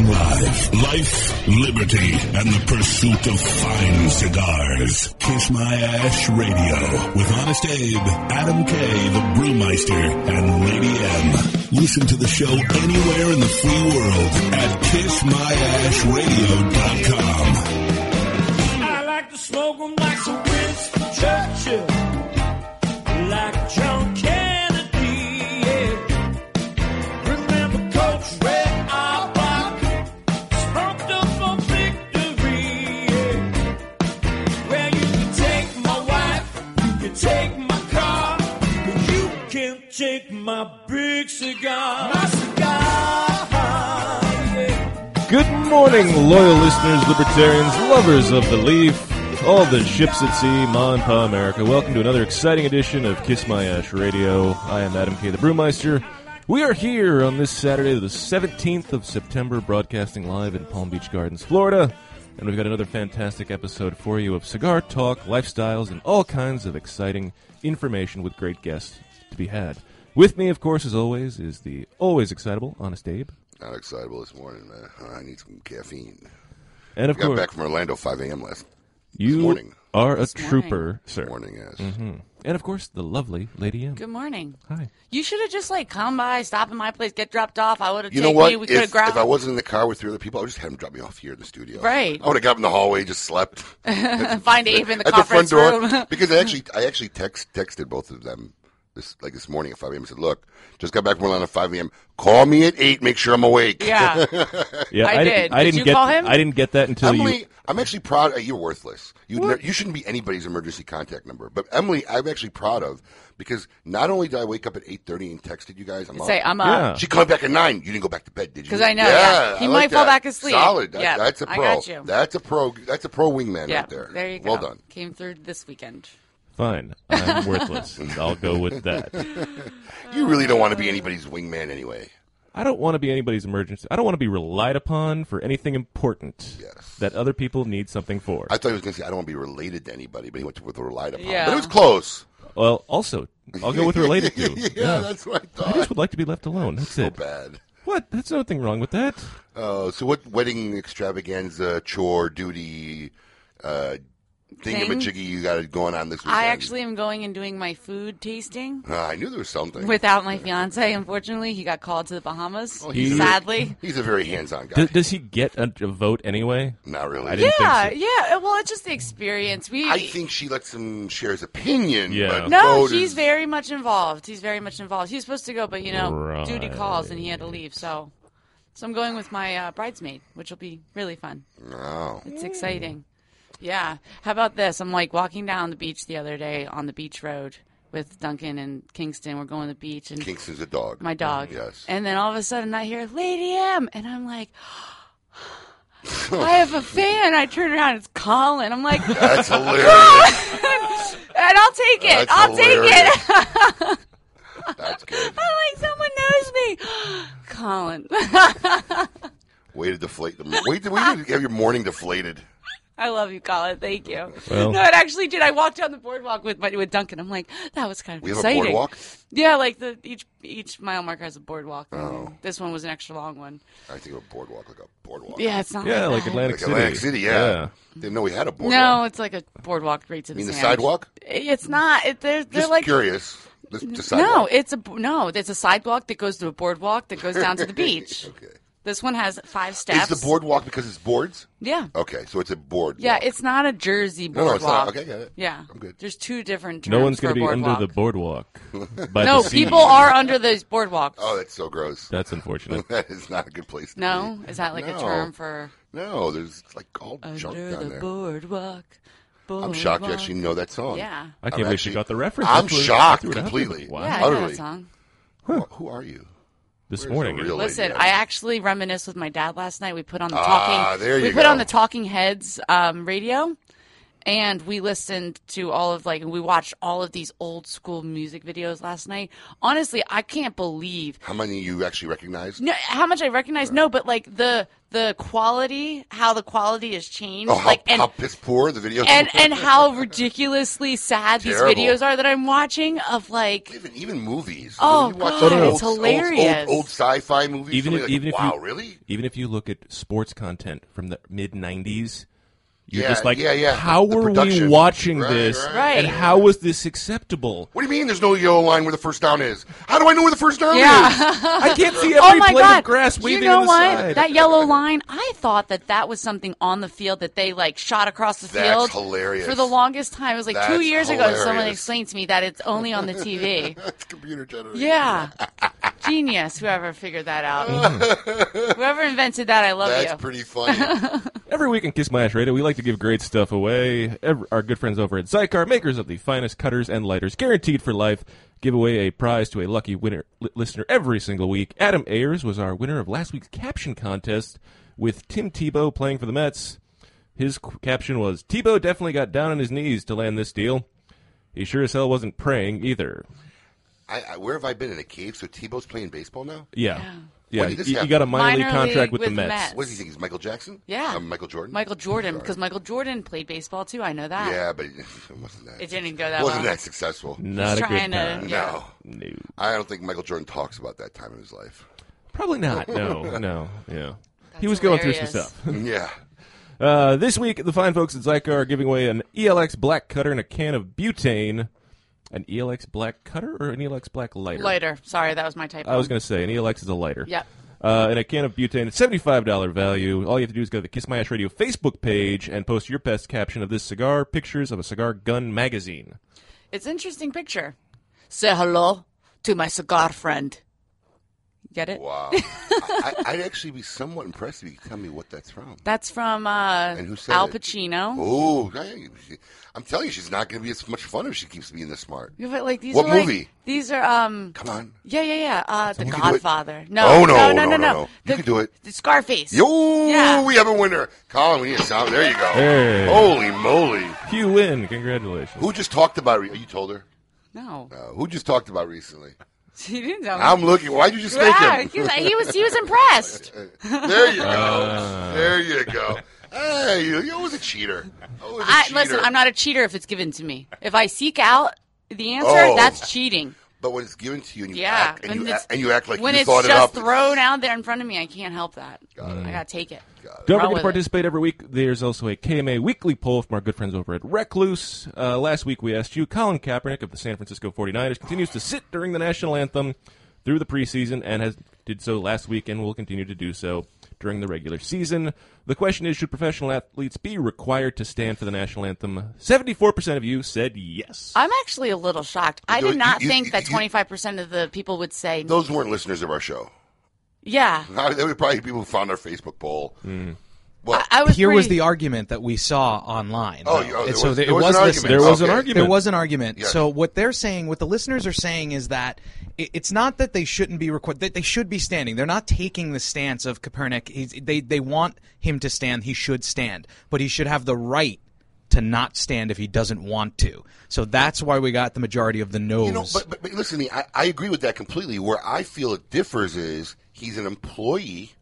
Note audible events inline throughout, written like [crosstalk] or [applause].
Live. Life, liberty, and the pursuit of fine cigars. Kiss My Ash Radio with Honest Abe, Adam K, the Brewmeister, and Lady M. Listen to the show anywhere in the free world at kissmyashradio.com. I like to smoke my big cigar. My cigar. Yeah. Good morning, loyal listeners, libertarians, lovers of the leaf, all the ships at sea, Ma and Pa America. Welcome to another exciting edition of Kiss My Ash Radio. I am Adam K. the Brewmeister. We are here on this Saturday, the 17th of September, broadcasting live in Palm Beach Gardens, Florida. And we've got another fantastic episode for you of cigar talk, lifestyles, and all kinds of exciting information with great guests to be had. With me, of course, as always, is the always excitable Honest Abe. Not excitable this morning, man. I need some caffeine. And of course, Got course, back from Orlando 5 a.m. last You morning. are a trooper, sir. morning, yes. Mm-hmm. And of course, the lovely Lady M. Good morning. Hi. You should have just like come by, stop at my place, get dropped off. I would have You taken know what? you. We could have If, grabbed. if I wasn't in the car with three other people, I would just have them drop me off here in the studio. Right. I would have got in the hallway, just slept [laughs] find Abe in the at the front conference door room. because I actually, I actually text texted both of them this like this morning at 5 a.m. I said, "Look, just got back from Orlando at 5 a.m. Call me at eight. Make sure I'm awake." yeah. [laughs] Yeah, I di- did. I Did didn't you get. call him? I didn't get that until you. Emily, you. I'm actually proud. uh, You're worthless. You ne- you shouldn't be anybody's emergency contact number. But Emily, I'm actually proud of because not only did I wake up at 8:30 and texted you guys, I'm up. Say I'm up. Yeah. She called back at nine. You didn't go back to bed, did you? Because I know, yeah. He I might like fall that. back asleep. Solid. That- Yeah, that's a pro. got you. That's a pro. That's a pro wingman Yeah. right there. There you go. Well done. Came through this weekend. Fine. I'm [laughs] worthless. I'll go with that. You really don't want to be anybody's wingman anyway. I don't want to be anybody's emergency. I don't want to be relied upon for anything important Yes. that other people need something for. I thought he was going to say I don't want to be related to anybody, but he went with relied upon. Yeah. But it was close. well, also, I'll go with related to. [laughs] yeah, that's what I thought. I just would like to be left alone. That's so it. bad. What? That's nothing wrong with that. Uh, so what wedding extravaganza, chore, duty, uh, thingamajiggy you got going on this weekend? I actually am going and doing my food tasting Uh, I knew there was something. without my fiance. Unfortunately, he got called to the Bahamas. he's a- sadly. He's a very hands-on guy. Does, does he get a, a vote anyway? Not really. I didn't Yeah, think so. yeah. Well, it's just the experience. We. I think she lets him share his opinion. Yeah. but No, vote he's is- very much involved. He's very much involved. He was supposed to go, but you know, duty calls and he had to leave. So, so I'm going with my uh, bridesmaid, which will be really fun. Oh. It's exciting. Yeah. How about this? I'm like walking down the beach the other day on the beach road with Duncan and Kingston. We're going to the beach and Kingston's a dog. my dog. Mm-hmm. Yes. And then all of a sudden I hear Lady M, and I'm like. [laughs] I have a fan. I turn around. It's Colin. I'm like, That's hilarious. [laughs] And I'll take it. That's I'll take it. hilarious. [laughs] That's good. I'm like, someone knows me. [gasps] Colin. Way to deflate them. Wait, wait to have your morning deflated. I love you, Colin. Thank you. Well- no, it actually did. I walked down the boardwalk with my, with Duncan. I'm like, that was kind of We have exciting. a boardwalk. Yeah, like the each each mile marker has a boardwalk. Oh. This one was an extra long one. I think of a boardwalk like a boardwalk. Yeah, it's not. Yeah, like that. Atlantic Like City. Atlantic City, yeah. Didn't know we had a boardwalk. No, it's like a boardwalk right to the mean the sidewalk? It's not. It, they're they're Just like curious. This, the no. It's a no. It's a sidewalk that goes to a boardwalk that goes down to the [laughs] beach. okay. This one has five steps. Is the boardwalk because it's boards? Yeah. Okay, so it's a board. Yeah, it's not a Jersey boardwalk. No, no, it's not. Okay, got it. Yeah, I'm good. There's two different terms No one's going to a be under the boardwalk. boardwalk. [laughs] by No, the sea. people are under those boardwalks. Oh, that's so gross. That's unfortunate. [laughs] that is not a good place. To no, be. is that like No. a term for No, there's like all junk under down the there. boardwalk? I'm shocked you boardwalk. actually know that song. Yeah. I can't I'm believe actually- she got the reference. I'm That's what- shocked that's what happened. completely. Wow. Yeah, I know Utterly. that song. Who, who are you? This Where's morning. real Listen, lady? I actually reminisced with my dad last night. We put on the Ah, talking. there you we put go. on the Talking Heads um, radio, and we listened to all of like we watched all of these old school music videos last night. Honestly, I can't believe How many you actually recognize? no, how much I recognize. No, but like the the quality, how the quality has changed, Oh, how, like and how piss poor the videos and were. and how ridiculously sad these videos are that I'm watching of like even even movies. Oh, When you watch God, old- it's old- hilarious. Old, old, sci-fi movies. Even if, somebody even like, if wow, you really? even if you look at sports content from the mid '90s, you're Yeah, just like, yeah, yeah. how The were we watching Right, this, right. Right. and how was this acceptable? What do you mean? There's no yellow line where the first down is. How do I know where the first down yeah. is? [laughs] I can't see oh every oh my blade god! of grass you know the what? side. That yellow line. I thought that that was something on the field that they like shot across the That's field. hilarious. For the longest time, it was like two That's years ago. Someone explained to me that it's only on the TV. That's [laughs] computer generated. Yeah. Genius, whoever figured that out. [laughs] whoever invented that, I love That's you. pretty funny. Every week in Kiss My Ash Radio, we like to give great stuff away. Every, our good friends over at Xikar, makers of the finest cutters and lighters, guaranteed for life, give away a prize to a lucky winner li- listener every single week. Adam Ayers was our winner of last week's caption contest with Tim Tebow playing for the Mets. His qu- caption was Tebow definitely got down on his knees to land this deal. He sure as hell wasn't praying either. I, I, where have I been in a cave? So Tebow's playing baseball now. Yeah. Yeah. Yeah, When did this he, he got a minor, league contract league with, the Mets. Mets. What does he think? He's Michael Jackson? Yeah. Um, Michael Jordan. Michael Jordan, because Michael Jordan played baseball too. I know that. Yeah, but it [laughs] wasn't that. It didn't go that wasn't well. that successful. Not He's a good trying to- time. yeah. No, No. I don't think Michael Jordan talks about that time in his life. Probably not. [laughs] No, no, yeah. he That's was going through some stuff. [laughs] Yeah. Uh, this week, the fine folks at Xikar are giving away an ELX black cutter and a can of butane. An ELX black cutter or an ELX black lighter? Lighter. Sorry, that was my typo. I was going to say an ELX is a lighter. Yep. Uh, and a can of butane, at seventy-five dollar value. All you have to do is go to the Kiss My Ash Radio Facebook page and post your best caption of this cigar, pictures of a cigar gun magazine. It's an interesting picture. Say hello to my cigar friend. Get it? Wow. [laughs] I, I'd actually be somewhat impressed if you could tell me what that's from. That's from uh, And who said Al it? Pacino. Oh, I'm telling you, she's not going to be as much fun if she keeps being this smart. Yeah, but, like these What are like- movie? these are um. Come on. Yeah, yeah, yeah. Uh, the you can do it. Godfather. No, Oh, no, no, no, no, no, no, no. You The- can do it. The Scarface. Yo, Yeah. we have a winner. Colin, we need a sound. There you go. Hey. Holy moly. You win. Congratulations. Who just talked about re- You told her? No, Uh, who just talked about recently? [laughs] he didn't tell me. I'm looking. Why'd you just make Yeah, him? he was, he was he was impressed. [laughs] There you go. Uh. there you go. Hey, you, you're always a cheater. Always a I, cheater. listen, I'm not a cheater if it's given to me. If I seek out the answer, Oh. that's cheating. But when it's given to you and you Yeah, act and when you, it's- act, and you act like when you it's thought it just up, thrown out there in front of me, I can't help that. I gotta take it. Don't Roll forget with to it. participate every week. There's also a KMA weekly poll from our good friends over at Recluse. Uh, last week we asked you, Colin Kaepernick of the San Francisco 49ers continues to sit during the national anthem through the preseason and has did so last week and will continue to do so during the regular season. The question is, should professional athletes be required to stand for the national anthem? 74% of you said yes. I'm actually a little shocked. I did not you- think you- that you- 25% of the people would say, those weren't listeners of our show. yeah. [laughs] They were probably people who found our Facebook poll. Hmm. Well, I, I was Here was the argument that we saw online. Oh, though. you- oh, there so was- there, there it was was an listeners. argument. there was an argument. There was an argument. Yes. So what they're saying, what the listeners are saying, is that it, it's not that they shouldn't be required. That they should be standing. They're not taking the stance of Kaepernick. He's, they they want him to stand. He should stand, but he should have the right to not stand if he doesn't want to. So that's why we got the majority of the no's. You know, but, but, but listen to me. I, I agree with that completely. Where I feel it differs is he's an employee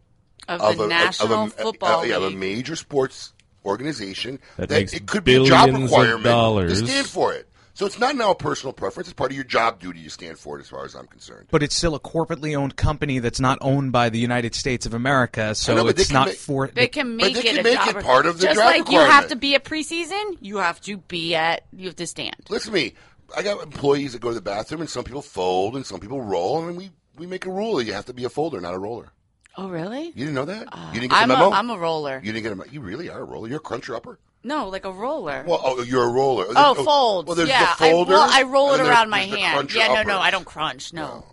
of, of the a, National of a, Football uh, yeah, of a major sports organization That that, makes it could be a job billions of requirement dollars. to stand for it. So it's not now a personal preference. It's part of your job duty. You stand for it, as far as I'm concerned. But it's still a corporately owned company that's not owned by the United States of America, so know, it's not make- for. They can make they it can a make job it part of the Just job like you have to be at preseason, you have to be at, you have to stand. Listen to me. I got employees that go to the bathroom, and some people fold, and some people roll, and we we make a rule that you have to be a folder, not a roller. Oh, really? You didn't know that? Uh, you didn't get I'm the a, memo. I'm a roller. you didn't get a memo. You really are a roller. You're a cruncher upper. No, like a roller. Well, oh, you're a roller. oh, There's- folds. Well, there's yeah, the folder. I, well, I roll it around my hand. Yeah, no, no. I don't crunch. No,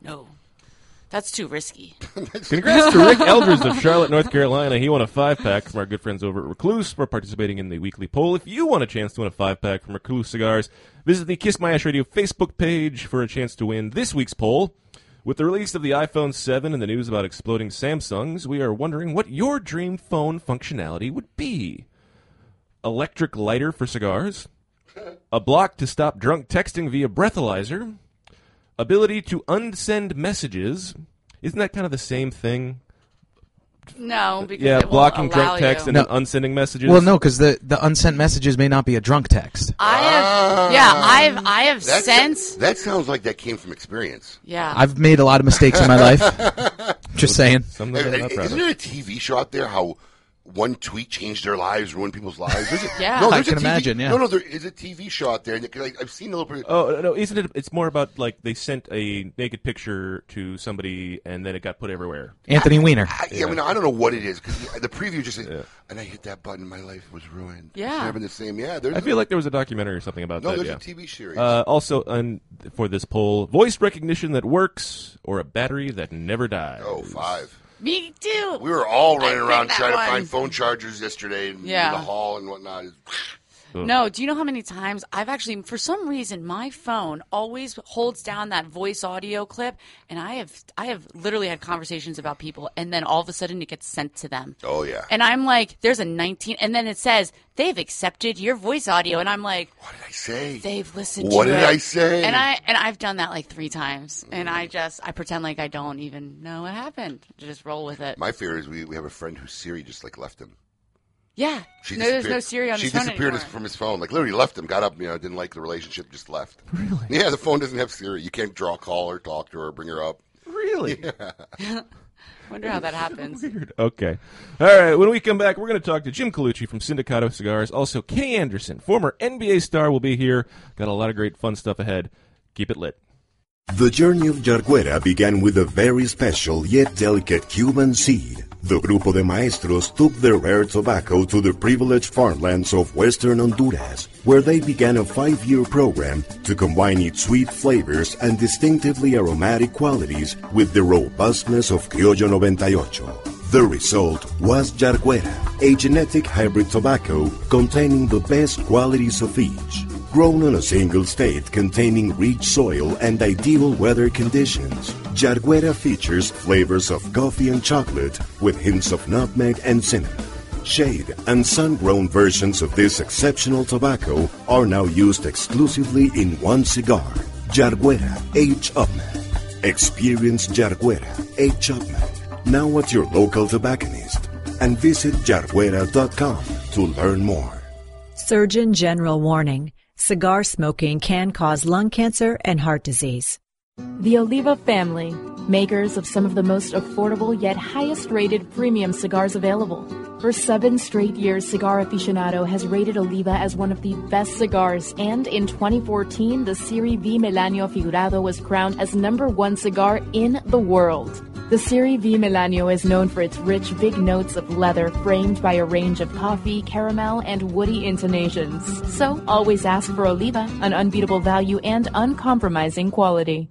no, that's too risky. [laughs] Congrats to Rick Elders of [laughs] Charlotte, North Carolina. He won a five pack from our good friends over at Recluse for participating in the weekly poll. If you want a chance to win a five pack from Recluse Cigars, visit the Kiss My Ash Radio Facebook page for a chance to win this week's poll. With the release of the iPhone 7 and the news about exploding Samsungs, we are wondering what your dream phone functionality would be. electric lighter for cigars, a block to stop drunk texting via breathalyzer, ability to unsend messages. Isn't that kind of the same thing? No, because Yeah, it won't blocking allow drunk text you. and No. then unsending messages. Well, no, because the, the unsent messages may not be a drunk text. I have, yeah, ah. I've, I have That, sent, that sounds like that came from experience. yeah. I've made a lot of mistakes in my life. [laughs] Just saying. Something I'm Hey, not hey, Isn't there a TV show out there how one tweet changed their lives, ruined people's lives? There's a, [laughs] Yeah. no, I can TV imagine, yeah. No, no, there is a TV show out there. and 'cause I, I've seen a little bit. Oh no! Isn't it? It's more about like they sent a naked picture to somebody and then it got put everywhere. Anthony Weiner. I, I mean, I don't know what it is because the preview just said, and I hit that button, my life was ruined. Yeah. it's never the same. Yeah, there's. I feel like there was a documentary or something about no, that. No, there's yeah. a TV series. Uh, also, un- for this poll, voice recognition that works or a battery that never dies. oh, five. Me too. We were all running picked around trying one. to find phone chargers yesterday in, Yeah. in the hall and whatnot. No, do you know how many times I've actually, for some reason, my phone always holds down that voice audio clip, and I have, I have literally had conversations about people, and then all of a sudden it gets sent to them. Oh yeah. And I'm like, there's a 19, and then it says they've accepted your voice audio, and I'm like, what did I say? they've listened. To What did it. I say? And I and I've done that like three times, and I mm. just I pretend like I don't even know what happened. Just roll with it. My fear is we, we have a friend whose Siri just like left him. Yeah. She no, there's no Siri on She his phone disappeared anymore. from his phone. Like literally left him. Got up, you know, didn't like the relationship, just left. Really? Yeah, the phone doesn't have Siri. You can't draw, call her, talk to her, or bring her up. Really? [laughs] Yeah. [laughs] Wonder how that happens. [laughs] Weird. Okay. All right. When we come back, we're going to talk to Jim Colucci from Sindicato Cigars. Also, Kenny Anderson, former NBA star, will be here. Got a lot of great fun stuff ahead. Keep it lit. The journey of Yarguera began with a very special yet delicate Cuban seed. The Grupo de Maestros took their rare tobacco to the privileged farmlands of western Honduras, where they began a five-year program to combine its sweet flavors and distinctively aromatic qualities with the robustness of Criollo 98. The result was Yarguera, a genetic hybrid tobacco containing the best qualities of each grown in a single state containing rich soil and ideal weather conditions. Yarguera features flavors of coffee and chocolate with hints of nutmeg and cinnamon. Shade and sun-grown versions of this exceptional tobacco are now used exclusively in one cigar, Yarguera H. Upmann. Experience Yarguera H. Upmann now at your local tobacconist and visit yarguera.com to learn more. Surgeon General warning cigar smoking can cause lung cancer and heart disease. The Oliva family, makers of some of the most affordable yet highest rated premium cigars available. For seven straight years, Cigar Aficionado has rated Oliva as one of the best cigars, and in 2014, the Serie V Melanio Figurado was crowned as number one cigar in the world. The Serie V Melanio is known for its rich, big notes of leather framed by a range of coffee, caramel, and woody intonations. So always ask for Oliva, an unbeatable value and uncompromising quality.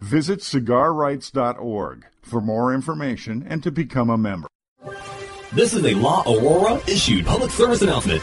Visit cigarrights.org for more information and to become a member. This is a La Aurora issued public service announcement.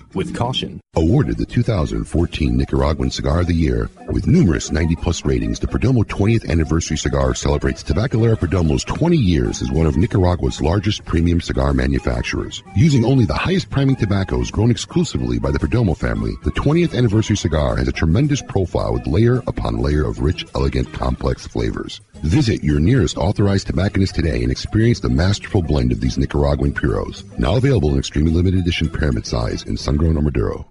with caution. Awarded the 2014 Nicaraguan Cigar of the Year, With numerous 90 plus ratings, the Perdomo 20th Anniversary Cigar celebrates Tabacalera Perdomo's 20 years as one of Nicaragua's largest premium cigar manufacturers. Using only the highest priming tobaccos grown exclusively by the Perdomo family, the 20th Anniversary Cigar has a tremendous profile with layer upon layer of rich, elegant, complex flavors. Visit your nearest authorized tobacconist today and experience the masterful blend of these Nicaraguan puros. Now available in extremely limited edition pyramid size in sun-grown or Maduro.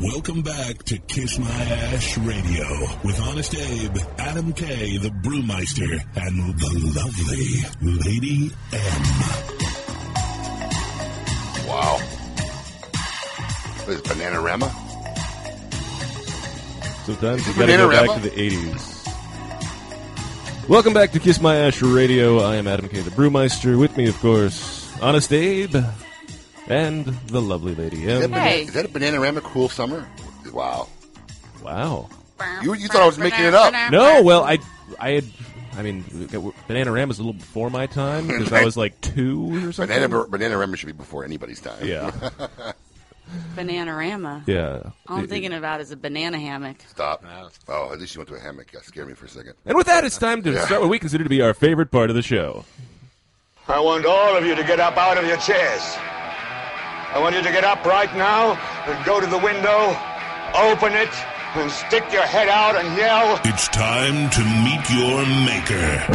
Welcome back to Kiss My Ash Radio with Honest Abe, Adam K, the Brewmeister, and the lovely Lady M. Wow. What is it, Bananarama? Sometimes you gotta go back to the 80s. Welcome back to Kiss My Ash Radio. I am Adam K. the Brewmeister. With me, of course, Honest Abe and the lovely Lady Is that, M. bana- Hey. is that a Bananarama Cruel Summer? Wow. Wow. You, you thought I was making it up. No, well, I, I had, I mean, Bananarama's a little before my time because I was like two or something. Banana, Bananarama should be before anybody's time. Yeah. [laughs] Bananarama. Yeah. All I'm It- thinking about is a banana hammock. Stop. Oh, at least you went to a hammock. That scared me for a second. And with that, it's time to Yeah. start what we consider to be our favorite part of the show. I want all of you to get up out of your chairs. I want you to get up right now and go to the window, open it, and stick your head out and yell. It's time to meet your maker.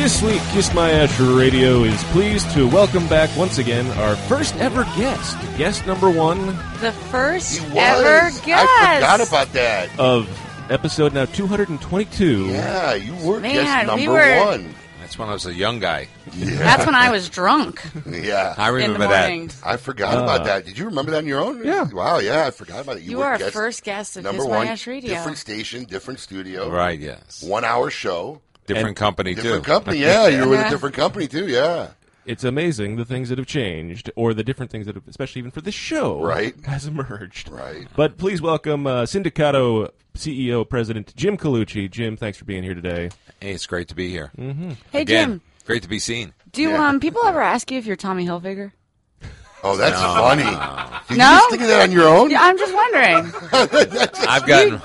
This week, Kiss My Ash Radio is pleased to welcome back once again our first ever guest, guest number one The first ever guest. I forgot about that. of episode now 222. Yeah, you were Man, guest we number were- one. That's when I was a young guy. Yeah. That's when I was drunk [laughs] Yeah. I remember that. I forgot Uh, about that. Did you remember that on your own? Yeah. Wow, yeah, I forgot about it. You, You were are our guest first guest of number Kiss one. Ash Radio. Different station, different studio. Right, yes. One hour show. Different And company, Different too. Different company, [laughs] yeah. You were with a different company, too, yeah. It's amazing the things that have changed, or the different things that have, especially even for this show, Right. has emerged. Right. But please welcome uh, Sindicato CEO President Jim Colucci. Jim, thanks for being here today. Hey, it's great to be here. Mm-hmm. Hey, Again, Jim. great to be seen. Do Yeah. um people ever ask you if you're Tommy Hilfiger? [laughs] Oh, that's funny. Did No? you just think of that on your own? Yeah, I'm just wondering. [laughs] I've gotten. You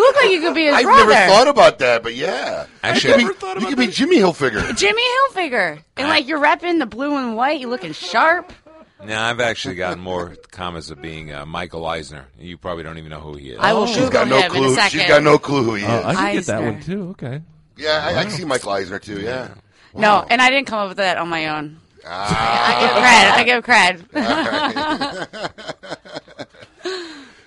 look like you could be his I've brother. never thought about that, but yeah. Actually, you could be, you could be Jimmy Hilfiger. [laughs] Jimmy Hilfiger. And like you're repping the blue and white, you looking sharp. No, I've actually gotten more comments of being uh, Michael Eisner. You probably don't even know who he is. I will She's Google got no him clue. in a second. She's got no clue who he is. Oh, I can get that Eisner. one too. Okay. yeah, I, I can see Michael Eisner too. Yeah. No, and I didn't come up with that on my own. Ah. I give cred. I give cred.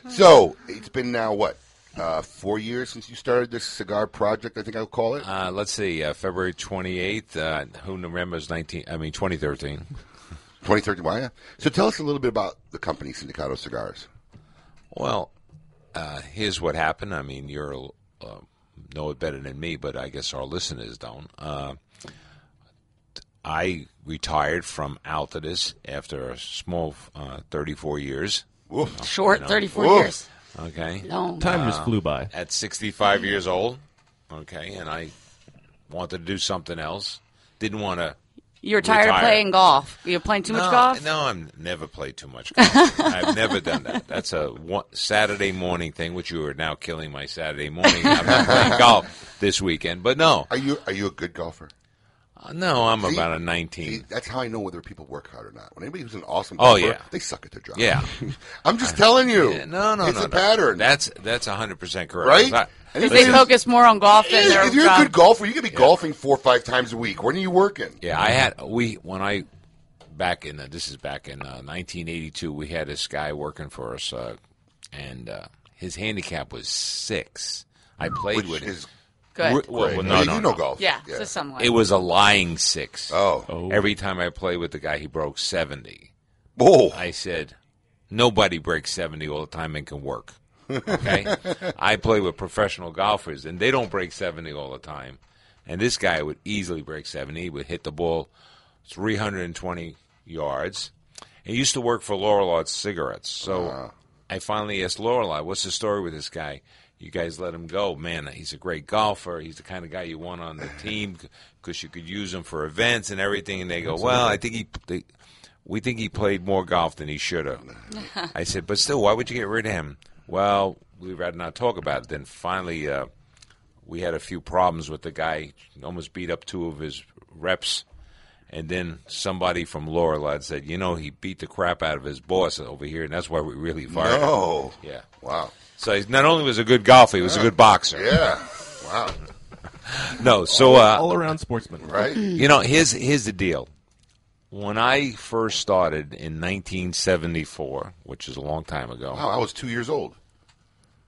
[laughs] so it's been now what uh, four years since you started this cigar project. I think I'll call it. Uh, let's see, uh, February 28th. Uh, who remembers 19? I mean 2013. 2013. Why? yeah. So tell us a little bit about the company Sindicato Cigars. Well, uh, here's what happened. I mean, you're uh, know it better than me, but I guess our listeners don't. Uh, I retired from Altadis after a small uh, 34 years. Short, You know. 34 years. Okay. Long. Time just flew by. At 65 years old. Okay, and I wanted to do something else. Didn't want to. You were tired of playing golf. You were playing too much golf? No, I'm never played too much golf. [laughs] I've never done that. That's a one, Saturday morning thing, which you are now killing my Saturday morning. I'm not playing [laughs] golf this weekend, but no. Are you are you a good golfer? No, I'm See? about a 19. See, that's how I know whether people work hard or not. When anybody who's an awesome Oh, yeah. they suck at their job. Yeah. [laughs] I'm just telling you. Yeah, no, no, it's no, a no. pattern. That's that's 100 percent correct. Right? Because they focus more on golf than if, their if you're job. a good golfer, you could be golfing four or five times a week. When are you working? Yeah, I had we when I back in uh, this is back in uh, 1982. We had this guy working for us, uh, and uh, his handicap was six. I played Which with him. Is Good. Well, well, no, no, you know no. golf. Yeah, so somewhat. It was a lying six. Oh. Every time I played with the guy, he broke 70. Whoa. I said, Nobody breaks 70 all the time and can work. Okay? [laughs] I play with professional golfers, and they don't break 70 all the time. And this guy would easily break 70. He would hit the ball 320 yards. He used to work for Lorillard Cigarettes. So uh-huh. I finally asked Lorillard, what's the story with this guy? You guys let him go. Man, he's a great golfer. He's the kind of guy you want on the team because you could use him for events and everything. And they go, well, I think he. They, we think he played more golf than he should have. [laughs] I said, but still, why would you get rid of him? Well, we'd rather not talk about it. Then finally, uh, we had a few problems with the guy. Almost beat up two of his reps. And then somebody from Lorillard said, you know, he beat the crap out of his boss over here, and that's why we really fired No. him. Yeah. Wow. So he not only was a good golfer, he was a good boxer. Yeah. Wow. [laughs] No, so All- uh, all around sportsman. Right. You know, here's here's the deal. When I first started in 1974, which is a long time ago, Wow, I was two years old.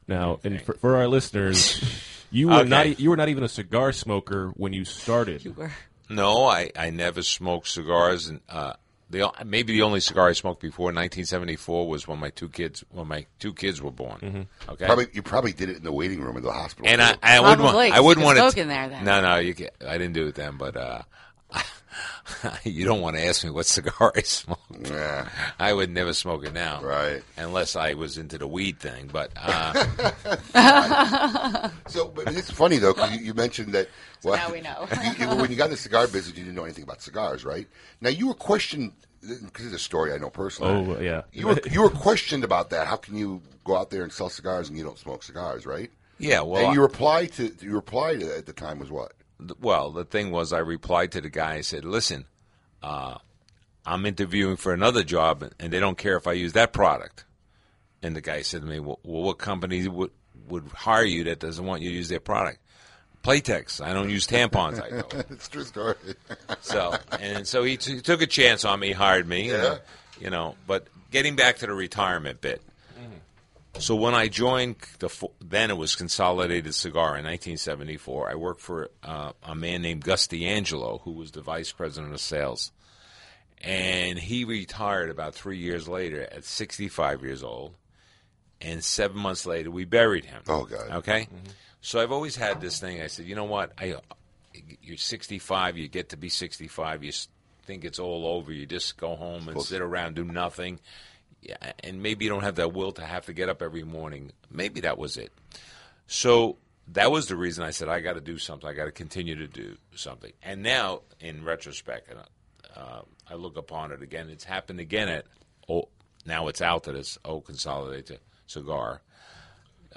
Now, and for, for our listeners, [laughs] you were Okay. not you were not even a cigar smoker when you started. You were. No, I, I never smoked cigars, and uh, the maybe the only cigar I smoked before 1974 was when my two kids when my two kids were born. Okay, Probably you probably did it in the waiting room of the hospital. and I, too. I wouldn't want Probably, I 'cause wouldn't want could to smoke in there then. No, no, you can, I didn't do it then, but uh, [laughs] [laughs] you don't want to ask me what cigar I smoked. Yeah. I would never smoke it now, Right. Unless I was into the weed thing, but. Uh, [laughs] So, but it's funny though, 'cause you, you mentioned that. So well, now we know. [laughs] you- when you got in the cigar business, you didn't know anything about cigars, right? Now you were questioned because it's a story I know personally. Oh, yeah. you were you were questioned about that. How can you go out there and sell cigars and you don't smoke cigars, right? Yeah, well, and I- your reply to your reply to at the time was what? Well, the thing was, I replied to the guy. I said, "Listen, uh, I'm interviewing for another job, and they don't care if I use that product." And the guy said to me, "Well, well what company would would hire you that doesn't want you to use their product?" Playtex. I don't use tampons. I it's [laughs] true story. [laughs] So and so he, t- he took a chance on me, hired me. and, Yeah. you know, but getting back to the retirement bit. So when I joined the then it was Consolidated Cigar in 1974. I worked for uh, a man named Gus D'Angelo, who was the vice president of sales, and he retired about three years later at 65 years old. And seven months later, we buried him. Oh God. Okay. So I've always had this thing. I said, you know what? I you're 65. You get to be 65. You think it's all over. You just go home and sit around, do nothing. And maybe you don't have that will to have to get up every morning. Maybe that was it. So that was the reason I said I got to do something. I got to continue to do something. And now, in retrospect, and uh, I look upon it again. It's happened again at oh, now it's out that it's oh consolidated cigar.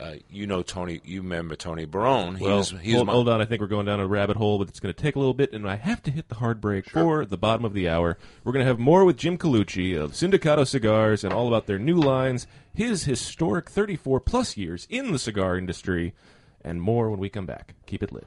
Uh, you know Tony. You remember Tony Barone? He well, was, hold, my- hold on. I think we're going down a rabbit hole, but it's going to take a little bit, and I have to hit the hard break for the bottom of the hour. We're going to have more with Jim Colucci of Sindicato Cigars and all about their new lines, his historic 34 plus years in the cigar industry, and more when we come back. Keep it lit.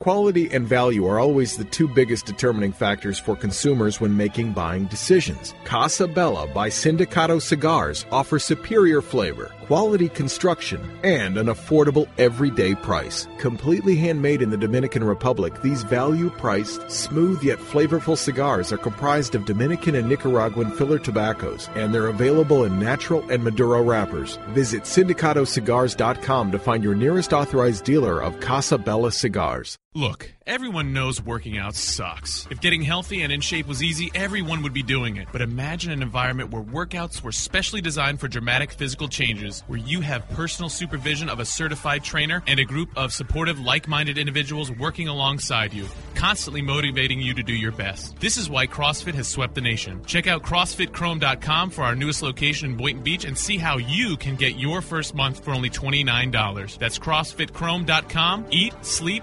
Quality and value are always the two biggest determining factors for consumers when making buying decisions. Casa Bella by Sindicato Cigars offers superior flavor, quality construction, and an affordable everyday price. Completely handmade in the Dominican Republic, these value priced, smooth yet flavorful cigars are comprised of Dominican and Nicaraguan filler tobaccos, and they're available in natural and Maduro wrappers. Visit sindicatocigars.com to find your nearest authorized dealer of Casa Bella cigars. Look, everyone knows working out sucks. If getting healthy and in shape was easy, everyone would be doing it. But imagine an environment where workouts were specially designed for dramatic physical changes, where you have personal supervision of a certified trainer and a group of supportive, like minded individuals working alongside you, constantly motivating you to do your best. This is why CrossFit has swept the nation. Check out CrossFitChrome.com for our newest location in Boynton Beach and see how you can get your first month for only $29. That's CrossFitChrome.com. Eat, sleep,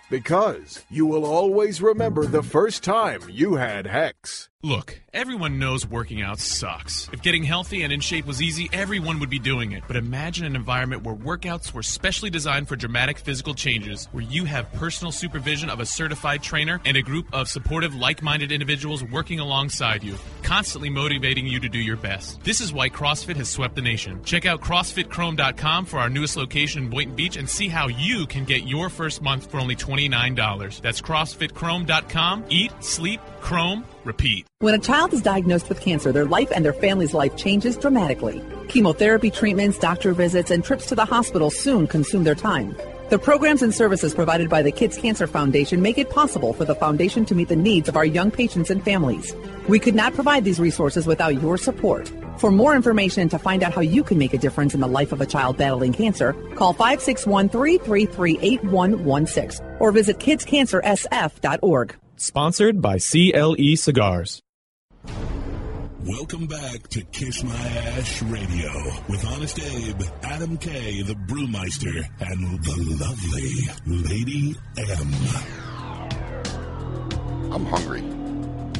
because you will always remember the first time you had Hex. Look, everyone knows working out sucks. If getting healthy and in shape was easy, everyone would be doing it. But imagine an environment where workouts were specially designed for dramatic physical changes, where you have personal supervision of a certified trainer and a group of supportive, like minded individuals working alongside you, constantly motivating you to do your best. This is why CrossFit has swept the nation. Check out CrossFitChrome.com for our newest location in Boynton Beach and see how you can get your first month for only $29. That's CrossFitChrome.com. Eat, sleep, Chrome, repeat. When a child is diagnosed with cancer, their life and their family's life changes dramatically. Chemotherapy treatments, doctor visits, and trips to the hospital soon consume their time. The programs and services provided by the Kids Cancer Foundation make it possible for the foundation to meet the needs of our young patients and families. We could not provide these resources without your support. For more information and to find out how you can make a difference in the life of a child battling cancer, call 561-333-8116 or visit kidscancersf.org. Sponsored by CLE Cigars. Welcome back to Kiss My Ash Radio with Honest Abe, Adam K, the Brewmeister, and the lovely Lady M. I'm hungry.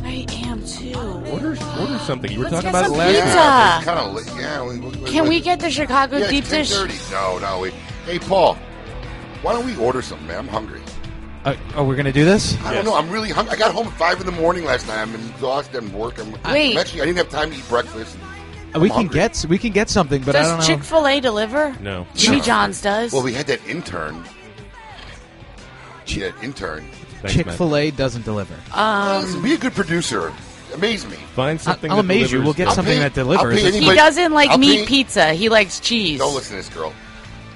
I am too. Order, order something. You were Let's talking get about it last pizza. night. Kind of late. Yeah. We, we, Can we get the Chicago yeah, deep dish? 10:30. No, no. We, hey, Paul, why don't we order something, man? I'm hungry. Uh, oh, we're gonna do this? I don't know. I'm really hungry. I got home at five in the morning last night. I'm exhausted. I'm working. Wait. I'm actually, I didn't have time to eat breakfast. Uh, we I'm can hungry. get we can get something, but I don't Does. Chick Fil A deliver? No. Jimmy No. John's does. Well, we had that intern. Yeah, intern. Chick Fil A doesn't deliver. Um, Listen, be a good producer. Amaze me. Find something I'll that amaze you. delivers We'll get good. something pay- that delivers. I'll pay he anybody- doesn't like I'll meat pay- pizza. He likes cheese. Don't listen to this girl.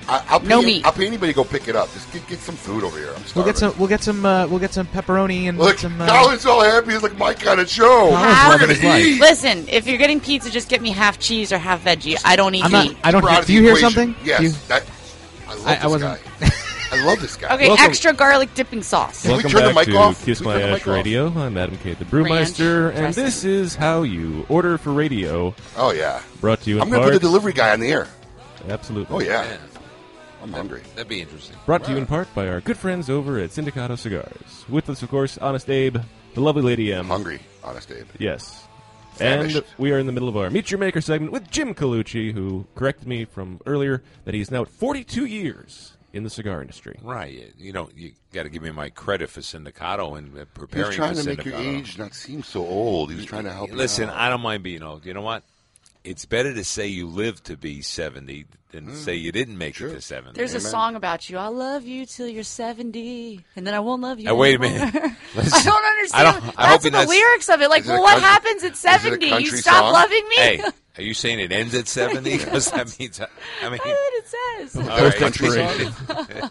I, I'll pay, No meat. I'll pay anybody to go pick it up. Just get, get some food over here. I'm We'll get some. We'll get some. Uh, we'll get some pepperoni and Look, some. Uh, Colin's all happy. It's like my kind of show. Colin's We're gonna eat. Listen, if you're getting pizza, just get me half cheese or half veggie. I don't eat I'm not. meat. I don't. Brought Hear, us do you hear equation. something? Yes. You- that, I love I- I this wasn't- guy. [laughs] I love this guy. Okay, Welcome- extra garlic dipping sauce. Can we Welcome turn the back mic to off? Kiss My turn Ash? Radio. I'm Adam K, the Brewmeister, Ranch and dressing. this is how you order for radio. Oh yeah. Brought to you in I'm going to put the delivery guy on the air. Absolutely. Oh yeah. I'm hungry. That'd be interesting. Brought to you in part by our good friends over at Sindicato Cigars. With us, of course, Honest Abe, the lovely Lady M. Hungry, honest Abe. Yes. Famished. And we are in the middle of our Meet Your Maker segment with Jim Colucci, who corrected me from earlier that he's now at 42 years in the cigar industry. Right. You, you know, you got to give me my credit for Sindicato and uh, He preparing was trying for to make your Sindicato. age not seem so old. He was trying to help you Listen, out. I don't mind being old. You know what? It's better to say you lived to be 70 than Mm. say you didn't make it to 70. There's a song about you. I'll love you till you're 70, and then I won't love you. Now, wait a anymore. [laughs] [laughs] minute. I don't understand. I don't- I That's it the that's- lyrics of it. Like, Is it what country- happens at is it a 70? You stop song? loving me. Hey, are you saying it ends at 70? Because [laughs] that means, I mean, That's what it says. All right. Country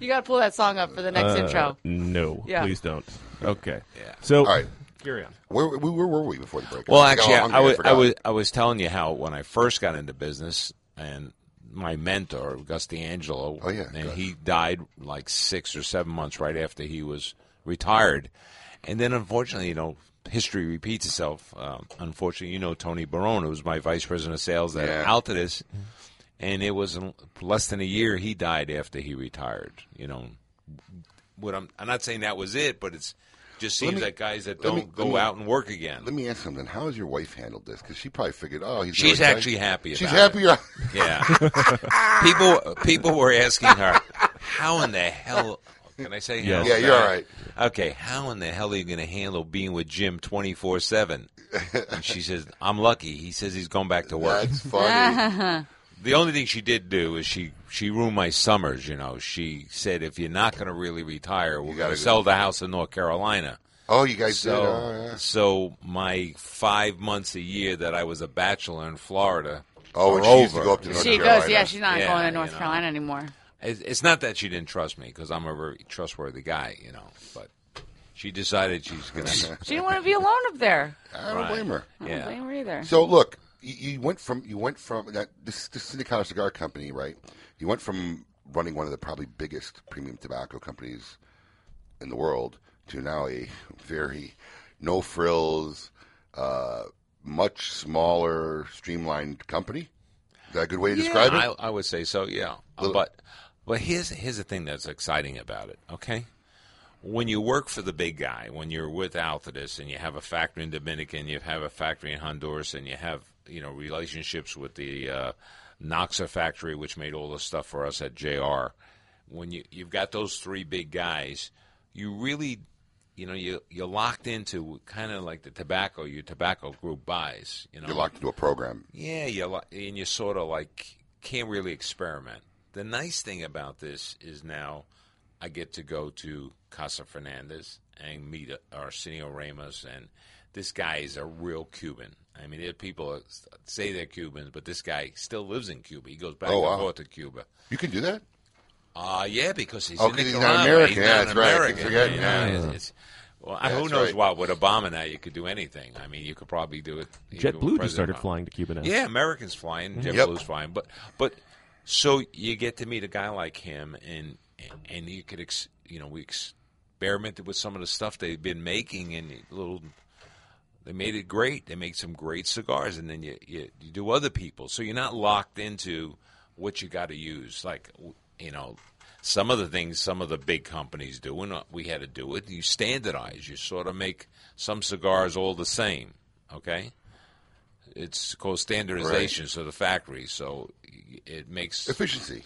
you got to pull that song up for the next Uh, intro. No, Yeah. please don't. Okay. So, All right. Carry on. Where, where, where were we before the break? Well, I actually, all I, hungry, was, I forgot. was I was telling you how when I first got into business and my mentor Gus D'Angelo, Oh, yeah, and he died like six or seven months right after he was retired, and then unfortunately, you know, history repeats itself. Um, unfortunately, you know Tony Barone, who was my vice president of sales at Yeah. Altadis, and it was less than a year he died after he retired. You know, what I'm I'm not saying that was it, but it's just Let seems me- like guys that don't go me- out and work again. Let me ask something. How has your wife handled this? Because she probably figured, oh, he's She's retire. actually happy. She's about happy. it. Yeah. [laughs] people people were asking her, "How in the hell?" [laughs] Can I say? Yes. Yeah, you're all right. Okay, how in the hell are you going to handle being with Jim twenty four seven? And she says, "I'm lucky." He says he's going back to work. That's funny. [laughs] The only thing she did do is she she ruined my summers. You know, she said if you're not going to really retire, we're going gotta sell the house in North Carolina. Oh, you guys so, did? Oh, yeah. So my five months a year that I was a bachelor in Florida. Oh, and she used to go up to North Carolina. She goes, yeah, she's not Yeah, going to North you know. Carolina anymore. It's it's not that she didn't trust me because I'm a very trustworthy guy, you know. But she decided she's going to. She didn't want to be alone up there. I don't blame her. I don't blame her either. So look, you, you went from you went from that this this Sindicato cigar company, right? You went from running one of the probably biggest premium tobacco companies in the world to now a very no frills, uh, much smaller, streamlined company. Is that a good way to describe I, it? I would say so, yeah. Little- But but here's here's the thing that's exciting about it. Okay, when you work for the big guy, when you're with Altadis and you have a factory in Dominican, you have a factory in Honduras, and you have you know relationships with the uh, Noxa factory, which made all the stuff for us at JR. When you you've got those three big guys, you really you know you you're locked into kind of like the tobacco your tobacco group buys. You know, You're locked into a program. yeah, you li- and you sort of like can't really experiment. The nice thing about this is now I get to go to Casa Fernandez and meet uh, Arsenio Ramos, and this guy is a real Cuban. I mean, there are people that say they're Cubans, but this guy still lives in Cuba. He goes back Oh, and wow. forth to Cuba. You can do that. Uh, yeah, because he's Oh, in 'cause he's not American. He's Yeah, not that's right. I keep you know, Yeah. it's- it's- well, Yeah, who knows right. what? With Obama now, you could do anything. I mean, you could probably do it. even with JetBlue just started Obama. flying to Cuba now. Yeah, Americans flying. Mhm. JetBlue's flying. But but so you get to meet a guy like him, and and you could ex, you know we experimented with some of the stuff they've been making, and little. They made it great. They make some great cigars, and then you, you you do other people. So you're not locked into what you got to use. Like you know, some of the things some of the big companies do, and uh, we had to do it. You standardize. You sort of make some cigars all the same. Okay, it's called standardization. So the factory, so it makes efficiency.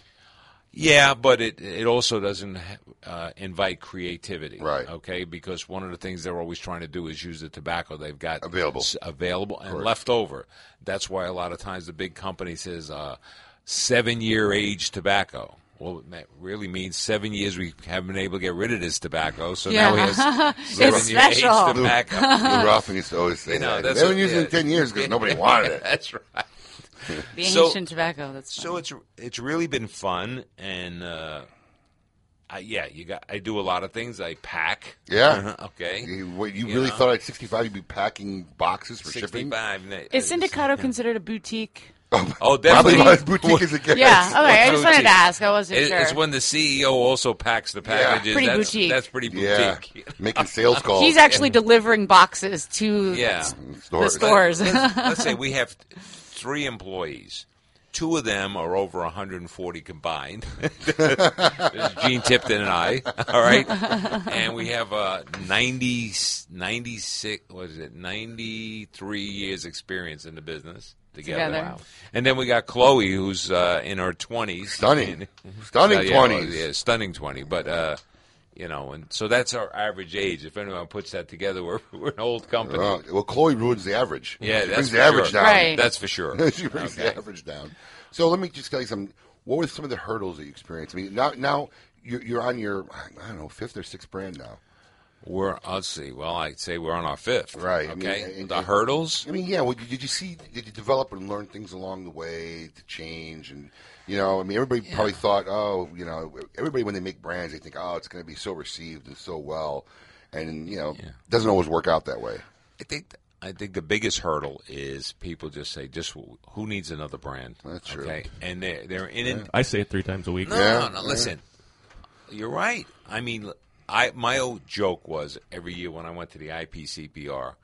Yeah, but it it also doesn't uh, invite creativity, Right. Okay, because one of the things they're always trying to do is use the tobacco they've got Available. s- available, and Correct. left over. That's why a lot of times the big company says uh, seven year age tobacco. Well, that really means seven years we haven't been able to get rid of this tobacco, so now we Yeah. have [laughs] It's seven year age tobacco. Lou Ruffin used to always say You know, that. They've been using it 10 years because nobody [laughs] wanted it. That's right. [laughs] The So- ancient tobacco. That's So it's it's really been fun, and uh, I, yeah, you got. I do a lot of things. I pack. Yeah. okay. You, what, you You really know? thought at 65 you'd be packing boxes for shipping? Sixty-five. ne- Is Sindicato considered a boutique? Oh, definitely. Probably was. Boutique is a good [laughs] Yeah, okay, I just wanted to ask. I wasn't It- It's when the CEO also packs the packages. Pretty that's, boutique. That's pretty Yeah. boutique. [laughs] Making sales calls. He's actually delivering boxes to Yeah. the stores. Let's, let's say we have three employees. Two of them are over 140 combined. [laughs] There's Gene Tipton and I. [laughs] All right, and we have uh, 90, 96. What is it? 93 years experience in the business together. Together. Wow. And then we got Chloe, who's uh, in her 20s. Stunning. And- [laughs] Stunning Uh, yeah, 20s. Yeah, stunning 20. But. You know, and so that's our average age. If anyone puts that together, [laughs] we're, we're an old company. Uh, well, Chloe ruins the average. Yeah, she that's brings for the average sure. down. Right. That's for sure. [laughs] she brings Okay. the average down. So let me just tell you something. What were some of the hurdles that you experienced? I mean, now now you're, you're on your I don't know fifth or sixth brand now. We're let's see. Well, I'd say we're on our fifth. Right. I mean, Okay. and- the and- hurdles. I mean, yeah. Well, did you see? Did you develop and learn things along the way to change? And you know, I mean, everybody probably thought, oh, you know, everybody when they make brands, they think, oh, it's going to be so received and so well, and you know, doesn't always work out that way. I think. I think the biggest hurdle is people just say, "Just who needs another brand?" That's true. Okay, and they're they're in it. I say it three times a week. No, no, no. Listen, you're right. I mean, I my old joke was every year when I went to the IPCPR,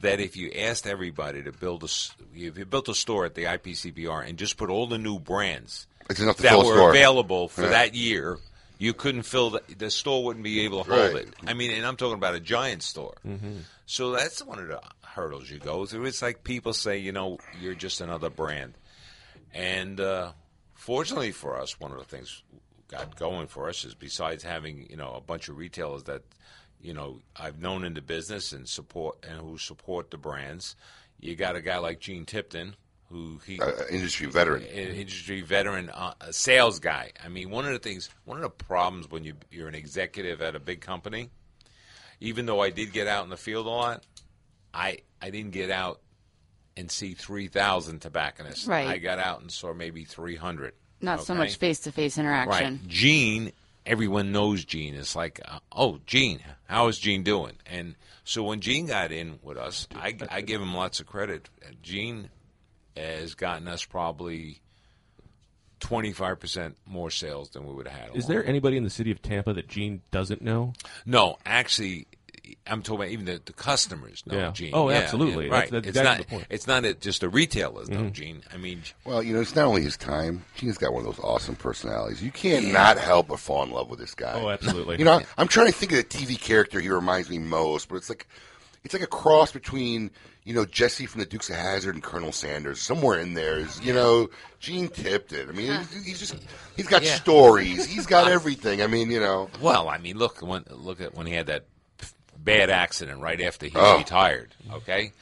that if you asked everybody to build a, s- if you built a store at the IPCPR and just put all the new brands to that were store. available for Yeah. that year, you couldn't fill the, the store wouldn't be able to hold Right. it. I mean, and I'm talking about a giant store. Mm-hmm. So that's one of the hurdles you go through. It's like people say, you know, you're just another brand. And uh, fortunately for us, one of the things got going for us is besides having, you know, a bunch of retailers that, you know, I've known in the business and support and who support the brands, you got a guy like Gene Tipton who he Uh, industry veteran. an industry veteran, uh, a sales guy. I mean, one of the things, one of the problems when you you're an executive at a big company, even though I did get out in the field a lot, I I didn't get out and see three thousand tobacconists. Right. I got out and saw maybe three hundred. Not so much face to face interaction. Right. Gene, everyone knows Gene. It's like, uh, oh, Gene, how is Gene doing? And so when Gene got in with us, I, I give him lots of credit. Gene has gotten us probably 25% more sales than we would have had. Is there anybody in the city of Tampa that Gene doesn't know? No, actually, I'm talking about even the, the customers know Yeah. Gene. Oh, Yeah, absolutely. yeah, right. that's it's exactly not. the point. It's not that just the retailers know Mhm. Gene. I mean, Well, you know, it's not only his time. Gene's got one of those awesome personalities. You can't Yeah. not help but fall in love with this guy. Oh, absolutely. [laughs] You know, I'm trying to think of the TV character he reminds me most, but it's like it's like a cross between you know Jesse from the Dukes of Hazzard and Colonel Sanders. Somewhere in there is you know Gene Tipton. I mean, he's- he's just he's got Yeah. stories. He's got [laughs] everything. I mean, you know. Well, I mean, look when look at when he had that bad accident right after he Oh. retired. Okay,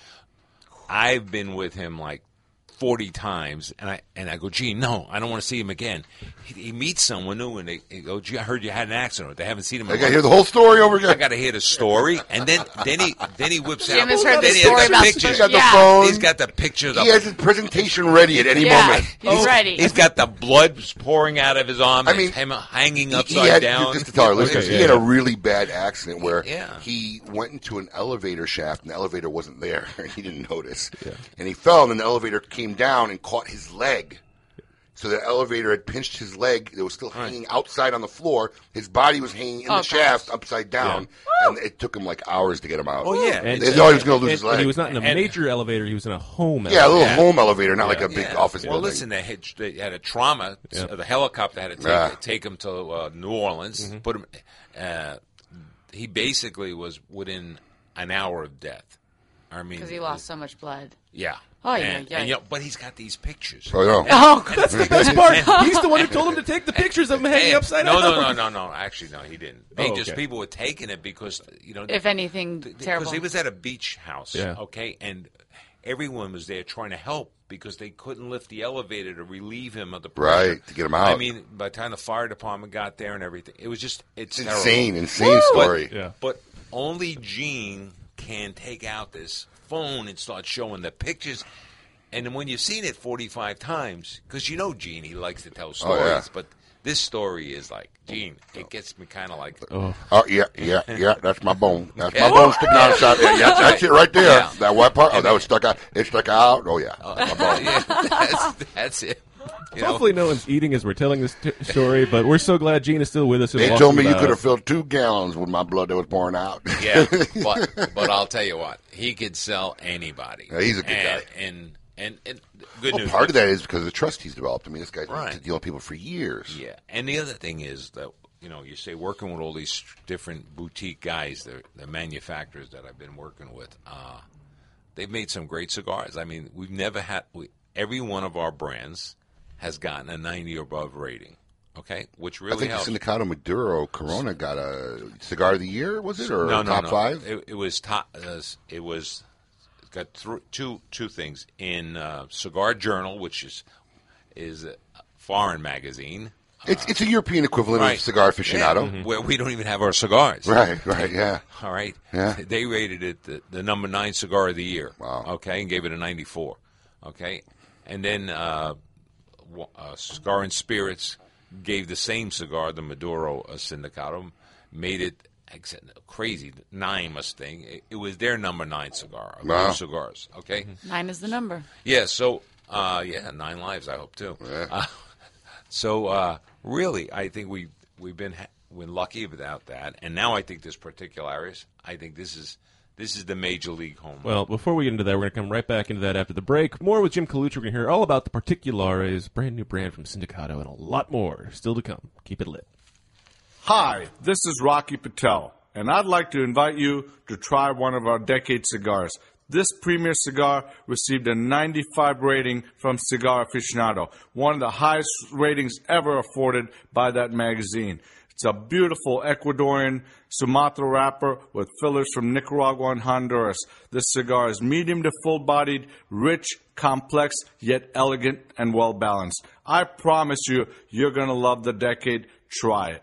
I've been with him like forty times, and I and I go, gee, no, I don't want to see him again. He, he meets someone new, and they, they go, gee, I heard you had an accident. They haven't seen him. I gotta hear the whole story over again. I got to hear the story, and then then he then he whips Jim out. has heard the then he story has about pictures. He's got the Yeah. phone. He's got the pictures. He of- has his presentation ready at any Yeah, moment. he's ready. He's got the blood pouring out of his arm. I I mean, mean, him hanging He- upside he had, down. Just to tell our listeners, Okay, he had a really bad accident where Yeah. he went into an elevator shaft and the elevator wasn't there. [laughs] he didn't notice. And he fell and then the elevator came down and caught his leg. So the elevator had pinched his leg. It was still hanging outside on the floor. His body was hanging in Oh, the shaft upside down. And it took him like hours to get him out. Oh, yeah. They thought he was going to lose and, his and leg. he was not in a And- major elevator. He was in a home. yeah, a little elevator. home elevator, not like a big Yeah. office well, building. listen, they had, they had a trauma. Yeah. The helicopter had to take, Yeah. take him to uh, New Orleans. Mm-hmm. Put him. Uh, he basically was within an hour of death. I mean, Because he lost so much blood. Yeah. Oh, yeah, and, yeah. and, you know, but he's got these pictures. Oh, yeah. Oh, [laughs] That's the best part. [laughs] He's the one who told him to take the pictures of him hanging upside no, down. No, no, no, no, no. Actually, no, he didn't. They Oh, just okay. people were taking it because you know if anything because terrible. he was at a beach house. Yeah. Okay, and everyone was there trying to help because they couldn't lift the elevator to relieve him of the pressure. Right, to get him out. I mean, by the time the fire department got there and everything, it was just it's, It's terrible. insane, insane But- story. Yeah. But only Gene can take out this phone and start showing the pictures. And then when you've seen it 45 times, because you know Gene, he likes to tell stories, Oh, yeah. but this story is like, Gene, it gets me kind of like, Oh. Oh yeah, yeah, yeah. That's my bone. That's my bone sticking out the side. Yeah, that's it right there. Yeah. That white part. Oh, that was stuck out. It stuck out. Oh yeah. That's my bone. yeah, that's, that's it. You know? Hopefully, no one's eating as we're telling this t- story, but we're so glad Gene is still with us. They told me you could have filled two gallons with my blood that was pouring out. Yeah, [laughs] but but I'll tell you what, he could sell anybody. Yeah, he's a good and, guy. and and and good well, news. part of that is because of the trust he's developed. I mean, this guy's been dealing with people for years. Yeah, and the other thing is that you know you say working with all these different boutique guys, the the manufacturers that I've been working with, uh, they've made some great cigars. I mean, we've never had we, every one of our brands has gotten a ninety or above rating. Okay, which really I think helps. the Sindicato Maduro Corona got a cigar of the year. Was it or no, no, top no. five? It, it was top. Uh, it was it got thr two two things in uh, Cigar Journal, which is is a foreign magazine. It's it's a European equivalent Right. of cigar aficionado. Yeah, where we don't even have our cigars. Right, right, yeah. [laughs] All right. Yeah. They rated it the, the number nine cigar of the year. Wow. Okay, and gave it a 94. Okay, and then uh, uh, Cigar and Spirits gave the same cigar, the Maduro uh, Sindicatum, made it ex- crazy nine Mustang. It, it was their number nine cigar Wow. cigars. Okay. Nine is the number. Yeah. So, uh, yeah, nine lives. I hope too. Uh, [laughs] so, uh, really, I think we we've been ha- been lucky about that, and now I think this particular Iris, I think this is This is the major league home. Well, before we get into that, we're going to come right back into that after the break. More with Jim Colucci. We're going to hear all about the Particulares, brand new brand from Sindicato, and a lot more still to come. Keep it lit. Hi, this is Rocky Patel, and I'd like to invite you to try one of our decade cigars. This premier cigar received a 95 rating from Cigar Aficionado, one of the highest ratings ever afforded by that magazine. It's a beautiful Ecuadorian Sumatra wrapper with fillers from Nicaragua and Honduras. This cigar is medium to full bodied, rich, complex, yet elegant and well balanced. I promise you, you're going to love the decade. Try it.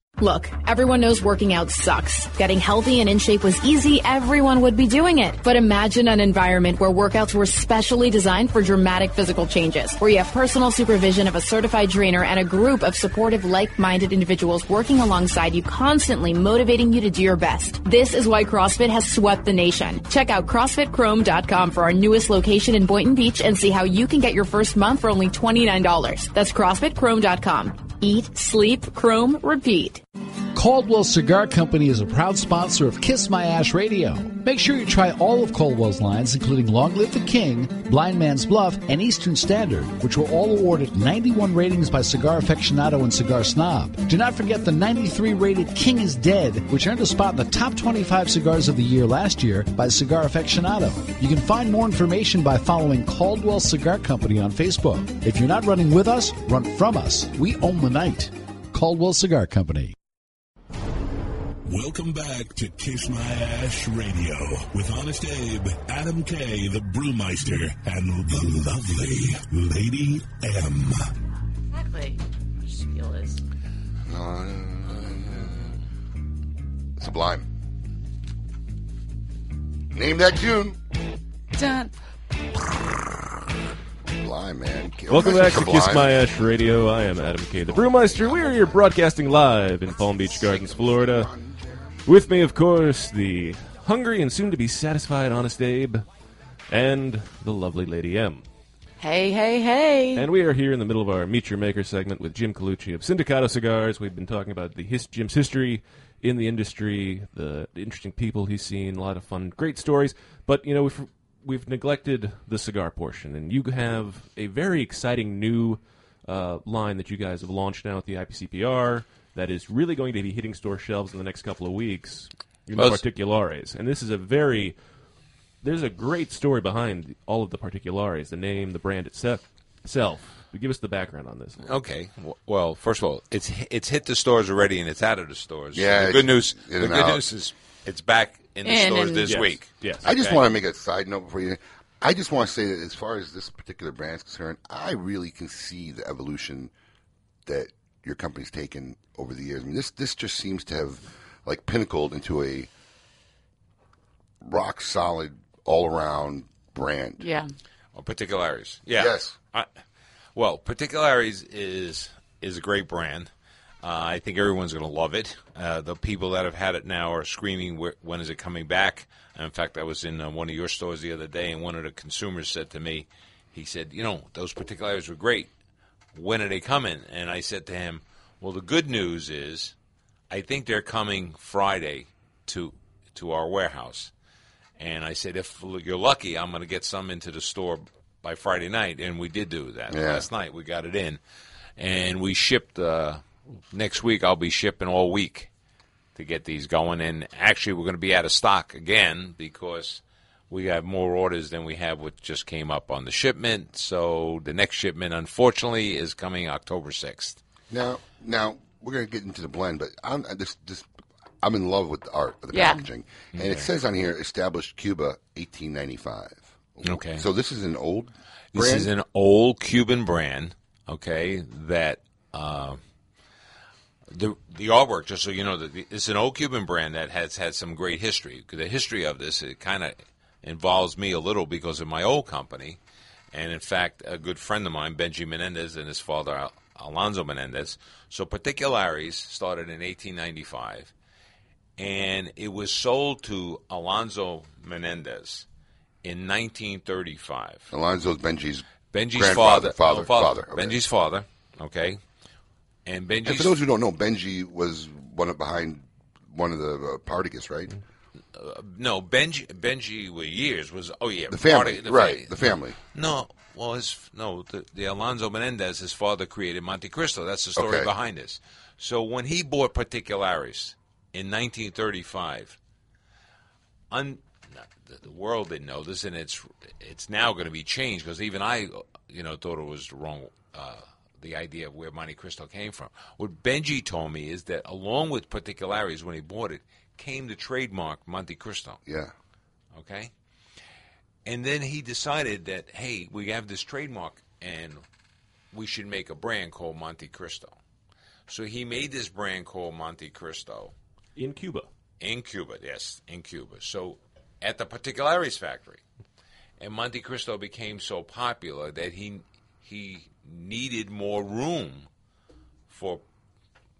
Look, everyone knows working out sucks. Getting healthy and in shape was easy, everyone would be doing it. But imagine an environment where workouts were specially designed for dramatic physical changes, where you have personal supervision of a certified trainer and a group of supportive, like-minded individuals working alongside you, constantly motivating you to do your best. This is why CrossFit has swept the nation. Check out CrossFitChrome.com for our newest location in Boynton Beach and see how you can get your first month for only $29. That's CrossFitChrome.com. Eat, sleep, chrome, repeat. Caldwell Cigar Company is a proud sponsor of Kiss My Ash Radio. Make sure you try all of Caldwell's lines, including Long Live the King, Blind Man's Bluff, and Eastern Standard, which were all awarded 91 ratings by Cigar Aficionado and Cigar Snob. Do not forget the 93 rated King is Dead, which earned a spot in the top 25 cigars of the year last year by Cigar Aficionado. You can find more information by following Caldwell Cigar Company on Facebook. If you're not running with us, run from us. We own the night. Caldwell Cigar Company. Welcome back to Kiss My Ash Radio with Honest Abe, Adam K, the Brewmeister, and the lovely Lady M. Exactly. Your spiel is. Sublime. Name that tune. Done. Sublime, man. Kill Welcome Mr. back to Kiss My Ash Radio. I am Adam K. the Brewmeister. We are here broadcasting live in Palm Beach Gardens, Florida. With me, of course, the hungry and soon to be satisfied Honest Abe, and the lovely Lady M. Hey, hey, hey. And we are here in the middle of our Meet Your Maker segment with Jim Colucci of Sindicato Cigars. We've been talking about the his, Jim's history in the industry, the, the interesting people he's seen, a lot of fun, great stories. But you know, we've we've neglected the cigar portion, and you have a very exciting new uh, line that you guys have launched now at the IPCPR that is really going to be hitting store shelves in the next couple of weeks. You know, Well, particulares, and this is a very there's a great story behind all of the particulares, the name, the brand itself. Itself. But give us the background on this. Okay. Well, first of all, it's it's hit the stores already and it's out of the stores. So Yeah, the good news. The good out. news is it's back in the In stores and- this Yes. week. Yes. I just want to make a side note before you. I just want to say that as far as this particular brand is concerned, I really can see the evolution that your company's taken over the years. I mean, this this just seems to have like pinnacled into a rock solid, all around brand. Yeah. Or Particulares. Yeah. Yes. I, well, Particulares is is a great brand. Uh, I think everyone's going to love it. Uh, the people that have had it now are screaming, "Wh- "When is it coming back?" And in fact, I was in uh, one of your stores the other day, and one of the consumers said to me, he said, "You know, those Particulares were great. When are they coming?" And I said to him, "Well, the good news is, I think they're coming Friday to to our warehouse." And I said, if you're lucky, I'm going to get some into the store by Friday night. And we did do that Yeah. last night. We got it in, and we shipped. Uh, next week, I'll be shipping all week to get these going. And actually, we're going to be out of stock again because we have more orders than we have what just came up on the shipment. So the next shipment, unfortunately, is coming October sixth. Now, now we're going to get into the blend, but I'm uh, this this. I'm in love with the art of the Yeah. packaging, and it says on here established Cuba 1895. Okay. So this is an old This is an old Cuban brand, okay, that uh, the the artwork, just so you know, that it's an old Cuban brand that has had some great history. The history of this it kind of involves me a little because of my old company, and in fact, a good friend of mine, Benji Menendez, and his father Al- Alonso Menendez. So Particulares started in 1895, and it was sold to Alonso Menendez in 1935. Alonso's Benji's Benji's father, father, oh, father. okay. Benji's father. Okay, and Benji. And for those who don't know, Benji was one of behind one of the uh, Partagas, right? no Benji. Benji with years was oh yeah The family, of- right, the family. No, well, his no the, the Alonso Menendez, his father created Montecristo. That's the story Okay. behind this. So when he bought Particulares in 1935, un, the, the world didn't know this, and it's it's now going to be changed because even I, you know, thought it was the wrong. Uh, the idea of where Montecristo came from. What Benji told me is that along with Particulares, when he bought it, came the trademark Montecristo. Yeah. Okay. And then he decided that, hey, we have this trademark and we should make a brand called Montecristo. So he made this brand called Montecristo. In Cuba. In Cuba, yes, in Cuba. So at the Particulares factory. And Montecristo became so popular that he he needed more room for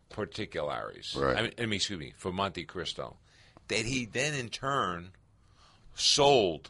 Particulares. Right. I mean, I mean, excuse me, for Montecristo. That he then in turn sold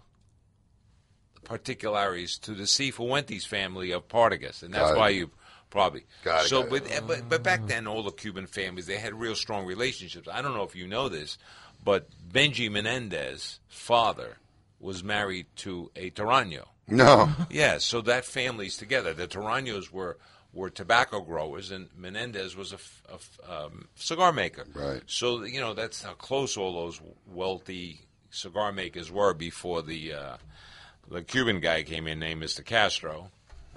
Particulares to the Cifuentes family of Partagas, and that's why you probably Got it, So, got but, but but back then, all the Cuban families they had real strong relationships. I don't know if you know this, but Benji Menendez' father was married to a Torano. No. Yeah, so that family's together. The Toranos were were tobacco growers, and Menendez was a um, cigar maker. Right. So you know that's how close all those wealthy cigar makers were before the uh, the Cuban guy came in named Mr. Castro.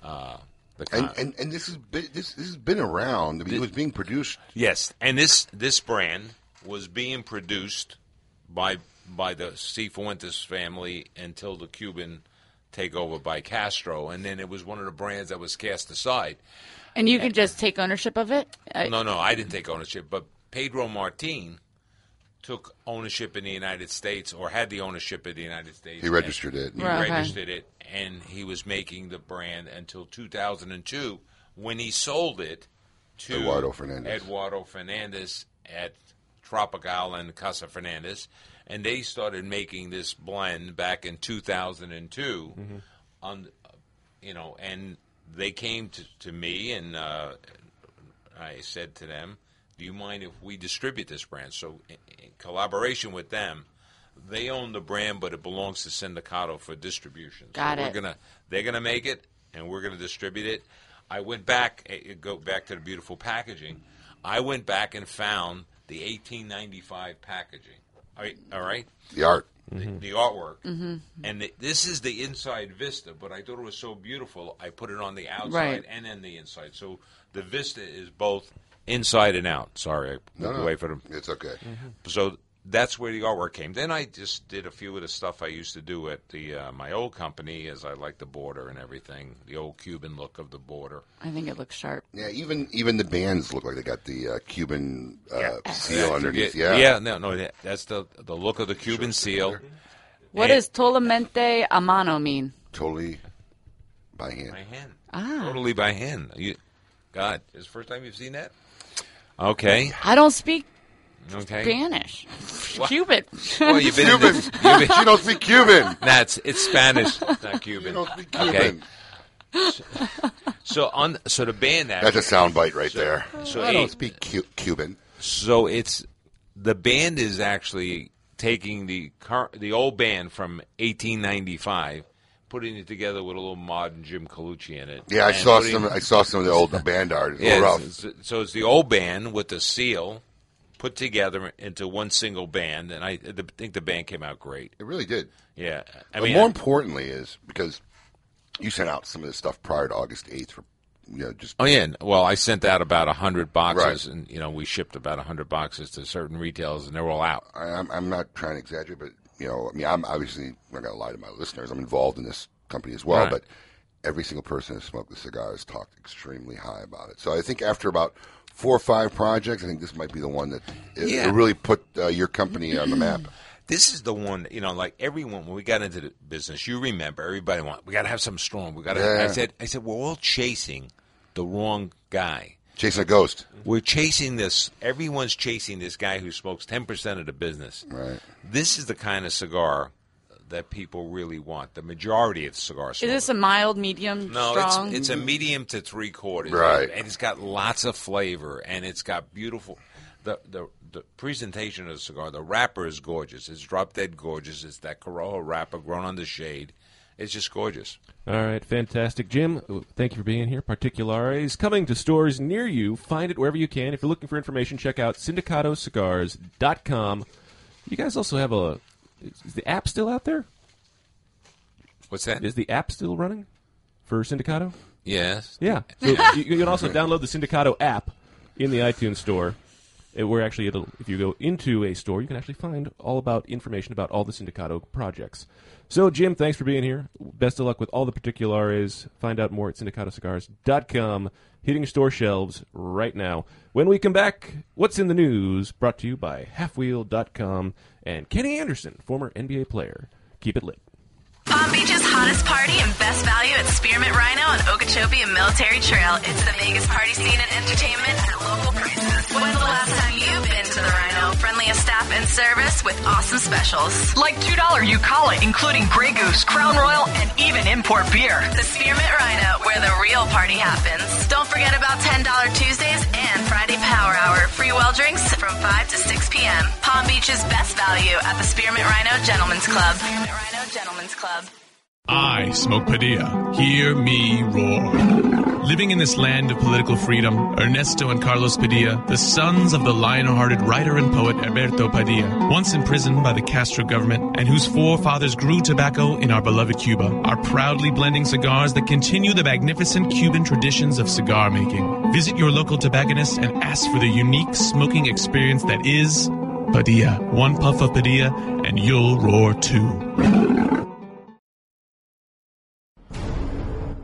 Uh, the And, con- and and this has been this this has been around. I mean, it was being produced. Yes, and this this brand was being produced by by the Cifuentes family until the Cuban takeover by Castro, and then it was one of the brands that was cast aside. And you could just take ownership of it? No, no, I didn't take ownership, but Pedro Martin took ownership in the United States, or had the ownership of the United States. He registered it. He Right, okay. registered it, and he was making the brand until 2002, when he sold it to Eduardo Fernandez. Eduardo Fernandez at Tropical and Casa Fernandez, and they started making this blend back in 2002. Mm-hmm. On you know, and they came to, to me, and uh, I said to them, "Do you mind if we distribute this brand?" So, in, in collaboration with them, they own the brand, but it belongs to Sindicato for distribution. Got so it. We're gonna, they're gonna make it, and we're gonna distribute it. I went back, eh, go back to the beautiful packaging. I went back and found the 1895 packaging. All right, all right? The art. the, the artwork, Mhm. and the, this is the inside vista. But I thought it was so beautiful, I put it on the outside Right. and then the inside. So the vista is both inside and out. Sorry, I No, moved no, away from it's okay. So that's where the artwork came. Then I just did a few of the stuff I used to do at the uh, my old company, as I like the border and everything, the old Cuban look of the border. I think it looks sharp. Yeah, even even the bands look like they got the uh, Cuban uh, seal Yeah, underneath. yeah, Yeah, no, no, that's the the look of the Cuban seal. What And- does totalmente a mano mean? totally by hand. By hand. Ah. Totally by hand. You, God, is the first time you've seen that? Okay. I don't speak Okay. Spanish. [laughs] What? Cuban. Well, you've been in Cuban. this- you've been- [laughs] She don't speak Cuban. Nah, it's, it's Spanish, [laughs] not Cuban. You don't speak Okay. Cuban. So on, so the band that That's a sound bite right there. So I don't eight- speak Cu- Cuban. So it's the band is actually taking the car, the old band from 1895, putting it together with a little modern Jim Colucci in it. Yeah, I and saw putting- some. I saw some of the old band art. It's Yeah, it's- it's- so it's the old band with the seal put together into one single band, and I the, think the band came out great. It really did. Yeah, I but mean, more I- importantly is because you sent out some of this stuff prior to August eighth for you know just Oh yeah, well, I sent out about a hundred boxes, Right. and you know we shipped about a hundred boxes to certain retailers, and they're all out. I, I'm, I'm not trying to exaggerate, but you know, I mean, I'm obviously I'm not going to lie to my listeners. I'm involved in this company as well, Right. but every single person who smoked the cigar has talked extremely high about it. So I think after about four or five projects, I think this might be the one that it, Yeah. it really put uh, your company on the map. [clears throat] This is the one, you know, like everyone when we got into the business, you remember everybody want we got to have something strong. We got to. Yeah. I said, I said, we're all chasing the wrong guy. Chasing a ghost. We're chasing this. Everyone's chasing this guy who smokes ten percent of the business. Right. This is the kind of cigar that people really want. The majority of cigar Is this a mild, medium, No, strong? it's it's a medium to three quarters, Right. And it's got lots of flavor, and it's got beautiful. The the the presentation of the cigar, the wrapper is gorgeous. It's drop dead gorgeous. It's that Corojo wrapper grown on the shade. It's just gorgeous. All right, fantastic. Jim, thank you for being here. Particulares coming to stores near you. Find it wherever you can. If you're looking for information, check out sindicatocigars.com. You guys also have a. Is the app still out there? What's that? Is the app still running for Sindicato? Yes. Yeah. [laughs] So you, you can also download the Sindicato app in the iTunes store. Uh, Where actually, it'll, if you go into a store, you can actually find all about information about all the Sindicato projects. So, Jim, thanks for being here. Best of luck with all the particulares. Find out more at sindicatocigars.com. Hitting store shelves right now. When we come back, what's in the news? Brought to you by Halfwheel.com and Kenny Anderson, former NBA player. Keep it lit. Palm Beach's hottest party and best value at Spearmint Rhino on Okeechobee and Military Trail. It's the Vegas party scene and entertainment at local prices. When's the last time you've been to the Rhino? Friendliest staff and service with awesome specials. Like $2 Eucala, including Grey Goose, Crown Royal, and even import beer. The Spearmint Rhino, where the real party happens. Don't forget about $10 Tuesdays and Friday Power Hour. Free well drinks from 5 to 6 p.m. Palm Beach's best value at the Spearmint Rhino Gentlemen's Club. Spearmint Rhino Gentlemen's Club. I smoke Padilla. Hear me roar. Living in this land of political freedom, Ernesto and Carlos Padilla, the sons of the lion-hearted writer and poet Alberto Padilla, once imprisoned by the Castro government and whose forefathers grew tobacco in our beloved Cuba, are proudly blending cigars that continue the magnificent Cuban traditions of cigar making. Visit your local tobacconist and ask for the unique smoking experience that is Padilla. One puff of Padilla and you'll roar too.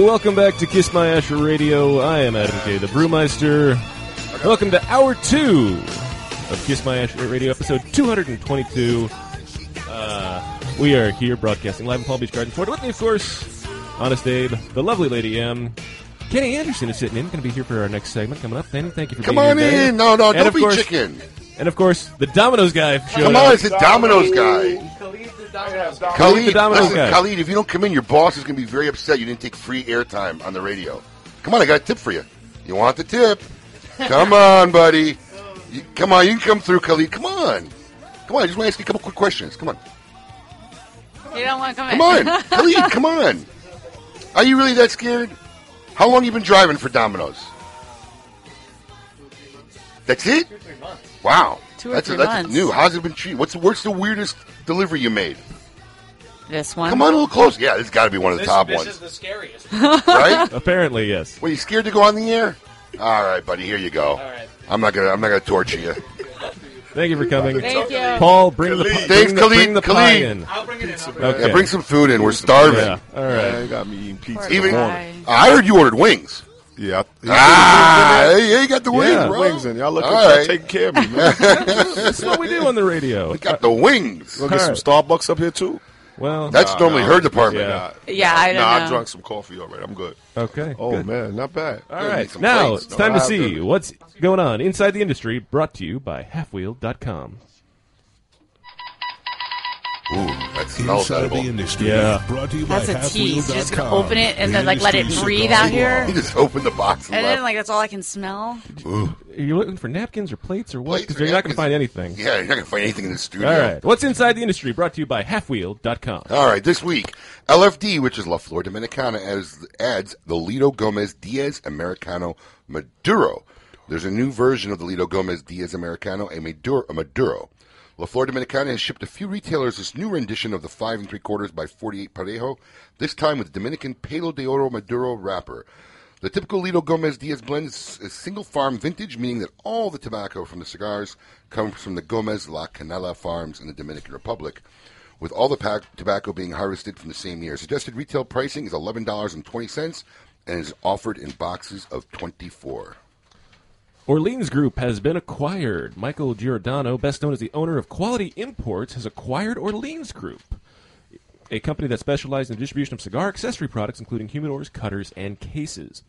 Welcome back to Kiss My Ash Radio. I am Adam K, the Brewmeister. Welcome to hour two of Kiss My Ash Radio, episode 222. Uh, we are here broadcasting live in Palm Beach Garden Florida. With me, of course, Honest Abe, the lovely Lady M. Kenny Anderson is sitting in, going to be here for our next segment coming up. Kenny, thank you for Come being on here. in. No, no, And don't of be course- chicken. And of course, the Domino's guy. showed Come up. on, it's the Domino's guy. Khalid Khalid, the Domino's listen, guy. Khalid, if you don't come in, your boss is going to be very upset you didn't take free airtime on the radio. Come on, I got a tip for you. You want the tip? Come [laughs] on, buddy. You, come on, you can come through, Khalid. Come on. Come on, I just want to ask you a couple quick questions. Come on. You don't want to come in. Come on. [laughs] Khalid, come on. Are you really that scared? How long you been driving for Domino's? That's it? Wow. Two or that's three that's months. new. How's it been treated? What's the, what's the weirdest delivery you made? This one. Come on a little close. Yeah, this has got to be one of the top ones. This is the scariest. [laughs] right? Apparently, yes. Were you scared to go on the air? All right, buddy. Here you go. All right. I'm not gonna. I'm not gonna torture you. Thank you for coming. Thank you. Paul, bring the, pi- Thanks, bring the, Khalid. bring the pie Khalid. in. I'll bring it in. I'll bring Okay. Yeah, bring some food in. We're starving. Yeah, all right. Yeah, you got me eating pizza. Poor Even. I heard you ordered wings. Yeah. Ah, hey, you got the wings, Yeah, bro. wings in. Y'all look All at y'all right. taking care of me, man. [laughs] That's what we do on the radio. We got the wings. We'll get some Starbucks up here too. Well, That's normally her department. Yeah. Yeah, I don't nah, know. I drunk some coffee already. I'm good. Okay. Oh good. man, not bad. All Good, right. Now plates. it's time to see done it. what's going on inside the industry. Brought to you by Halfwheel.com. Ooh, that smells Inside the industry. Yeah. Brought to you by That's a tease. You just Halfwheel.com. open it and then, like, let it breathe out here. [laughs] You just opened the box and, And then, like, that's all I can smell. Ooh. Are you looking for napkins or plates or what? Because you're not going to find anything. Yeah, you're not gonna find anything in the studio. All right. What's inside the industry? Brought to you by Halfwheel.com. All right, this week, LFD, which is La Flor Dominicana, adds, adds the Litto Gomez Diaz Americano Maduro. There's a new version of the Litto Gomez Diaz Americano, a Maduro. A Maduro. La Flor Dominicana has shipped a few retailers this new rendition of the 5 and 3 quarters by 48 Parejo, this time with the Dominican Pelo de Oro Maduro wrapper. The typical Litto Gomez Diaz blend is, a single farm vintage, meaning that all the tobacco from the cigars comes from the Gomez La Canela farms in the Dominican Republic, with all the pack, tobacco being harvested from the same year. Suggested retail pricing is $11.20 and is offered in boxes of 24. Orleans Group has been acquired. Michael Giordano, best known as the owner of Quality Imports, has acquired Orleans Group, a company that specializes in the distribution of cigar accessory products, including humidors, cutters, and cases.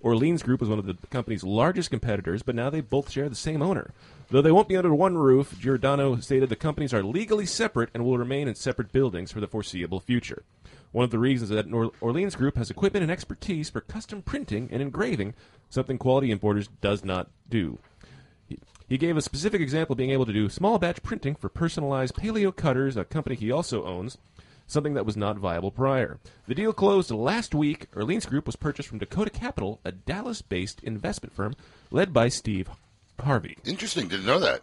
Orleans Group was one of the company's largest competitors, but now they both share the same owner. Though they won't be under one roof, Giordano stated the companies are legally separate and will remain in separate buildings for the foreseeable future. One of the reasons is that Orleans Group has equipment and expertise for custom printing and engraving, something Quality Importers does not do. He- He gave a specific example of being able to do small batch printing for personalized Palio cutters, a company he also owns, something that was not viable prior. The deal closed last week. Orleans Group was purchased from Dakota Capital, a Dallas based investment firm led by Steve Harvey. Interesting. Didn't know that.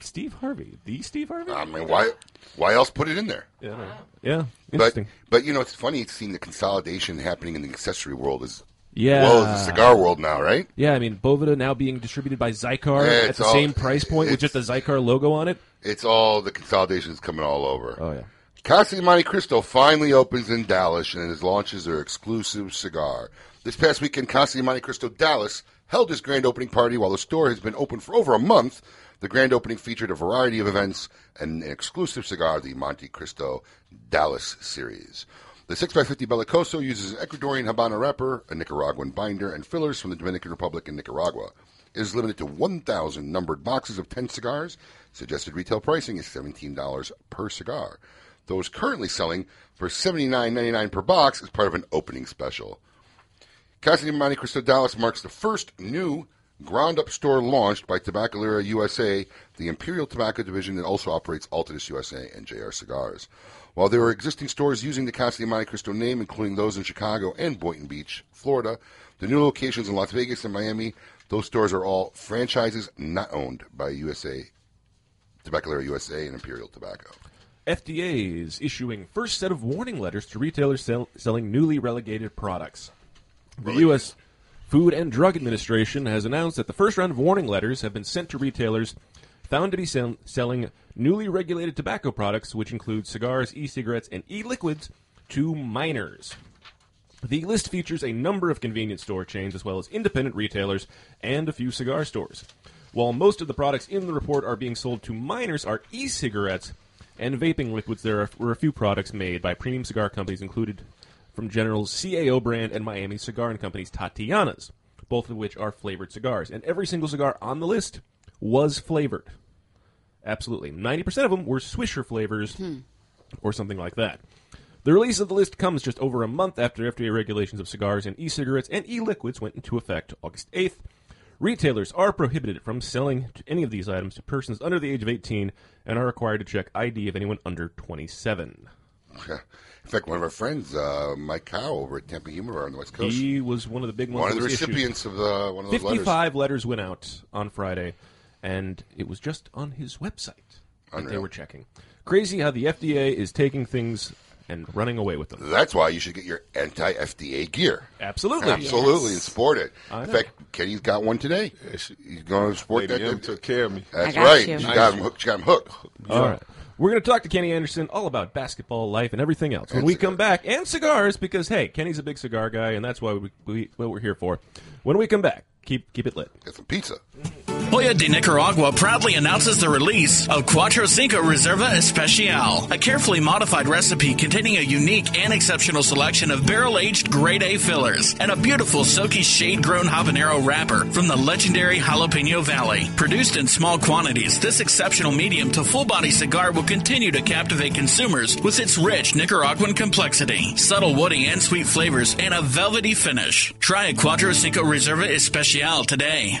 Steve Harvey? The Steve Harvey? I mean, why why else put it in there? Yeah, yeah But, interesting. but you know, it's funny seeing the consolidation happening in the accessory world as Yeah. well as the cigar world now, right? Yeah, I mean, Bovida now being distributed by Xikar Yeah, at the all- same price point with just the Xikar logo on it. It's all the consolidation is coming all over. Oh yeah. Casa de Montecristo finally opens in Dallas and it launches their exclusive cigar. This past weekend, Casa de Montecristo Dallas held its grand opening party while the store has been open for over a month. The grand opening featured a variety of events and an exclusive cigar, the Montecristo Dallas series. The 6x50 Belicoso uses an Ecuadorian Habana wrapper, a Nicaraguan binder, and fillers from the Dominican Republic and Nicaragua. It is limited to 1,000 numbered boxes of 10 cigars. Suggested retail pricing is $17 per cigar. Those currently selling for $79.99 per box as part of an opening special. Casa de Montecristo Dallas marks the first new ground up store launched by Tabacalera USA, the Imperial Tobacco division that also operates Altadis USA and JR Cigars. While there are existing stores using the Casa de Montecristo name, including those in Chicago and Boynton Beach, Florida, the new locations in Las Vegas and Miami, those stores are all franchises not owned by USA, Tabacalera USA and Imperial Tobacco. FDA is issuing first set of warning letters to retailers sell- selling newly relegated products. The U.S. Food and Drug Administration has announced that the first round of warning letters have been sent to retailers found to be sell- selling newly regulated tobacco products, which include cigars, e-cigarettes, and e-liquids, to minors. The list features a number of convenience store chains as well as independent retailers and a few cigar stores. While most of the products in the report are being sold to minors are e-cigarettes and vaping liquids, there are, were a few products made by premium cigar companies included from General's CAO brand and Miami Cigar and Company's Tatiana's, both of which are flavored cigars. And every single cigar on the list was flavored. Absolutely. 90% of them were Swisher flavors hmm. or something like that. The release of the list comes just over a month after FDA regulations of cigars and e-cigarettes and e-liquids went into effect August 8th. Retailers are prohibited from selling to any of these items to persons under the age of 18 and are required to check ID of anyone under 27. In fact, one of our friends, uh, Mike Cow, over at Tampa Humor on the West Coast, He was one of the big ones. one of the was issued. recipients of the one of those letters. 55 letters went out on Friday, and it was just on his website that they were checking. Crazy how the FDA is taking things and running away with them. That's why you should get your anti-FDA gear. Absolutely. absolutely, Yes. and sport it. I In know. fact, Kenny's got one today. He's going to sport Lady that. M took care of me. That's I got right. you. She Nice. got him hooked. She got him hooked. All right. We're going to talk to Kenny Anderson all about basketball life and everything else when And we come back, and cigars because hey, Kenny's a big cigar guy, and that's why we, we what we're here for. When we come back, keep keep it lit. Get some pizza. Joya de Nicaragua proudly announces the release of Cuatro Cinco Reserva Especial, a carefully modified recipe containing a unique and exceptional selection of barrel aged grade A fillers and a beautiful silky shade grown habanero wrapper from the legendary Jalapeno Valley. Produced in small quantities, this exceptional medium to full body cigar will continue to captivate consumers with its rich Nicaraguan complexity, subtle woody and sweet flavors, and a velvety finish. Try a Cuatro Cinco Reserva Especial today.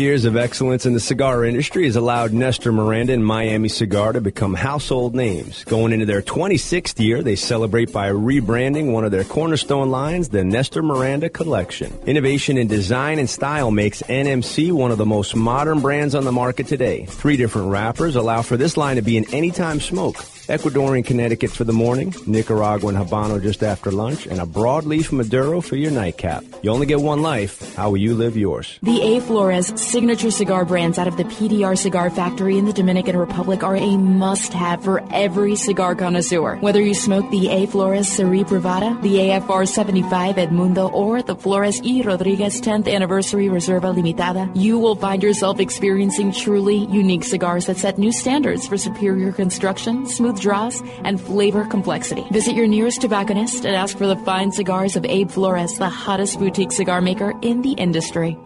years of excellence in the cigar industry has allowed Nestor Miranda and Miami Cigar to become household names. Going into their 26th year, they celebrate by rebranding one of their cornerstone lines, the Nestor Miranda Collection. Innovation in design and style makes NMC one of the most modern brands on the market today. Three different wrappers allow for this line to be an anytime smoke. Ecuadorian Connecticut for the morning, Nicaraguan Habano just after lunch, and a broadleaf Maduro for your nightcap. You only get one life. How will you live yours? The A. Flores signature cigar brands out of the PDR Cigar Factory in the Dominican Republic are a must have for every cigar connoisseur. Whether you smoke the A. Flores Serie Privada, the AFR 75 Edmundo, or the Flores E. Rodriguez 10th Anniversary Reserva Limitada, you will find yourself experiencing truly unique cigars that set new standards for superior construction, smooth draws, and flavor complexity. Visit your nearest tobacconist and ask for the fine cigars of Abe Flores, the hottest boutique cigar maker in the industry.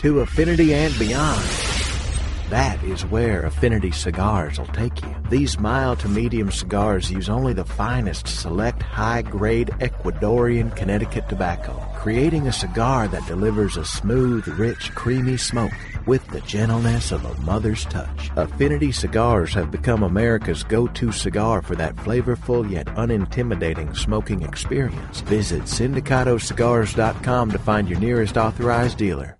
To affinity and beyond. That is where Affinity Cigars will take you. These mild to medium cigars use only the finest select high grade Ecuadorian Connecticut tobacco, creating a cigar that delivers a smooth, rich, creamy smoke with the gentleness of a mother's touch. Affinity Cigars have become America's go to cigar for that flavorful yet unintimidating smoking experience. Visit sindicatocigars.com to find your nearest authorized dealer.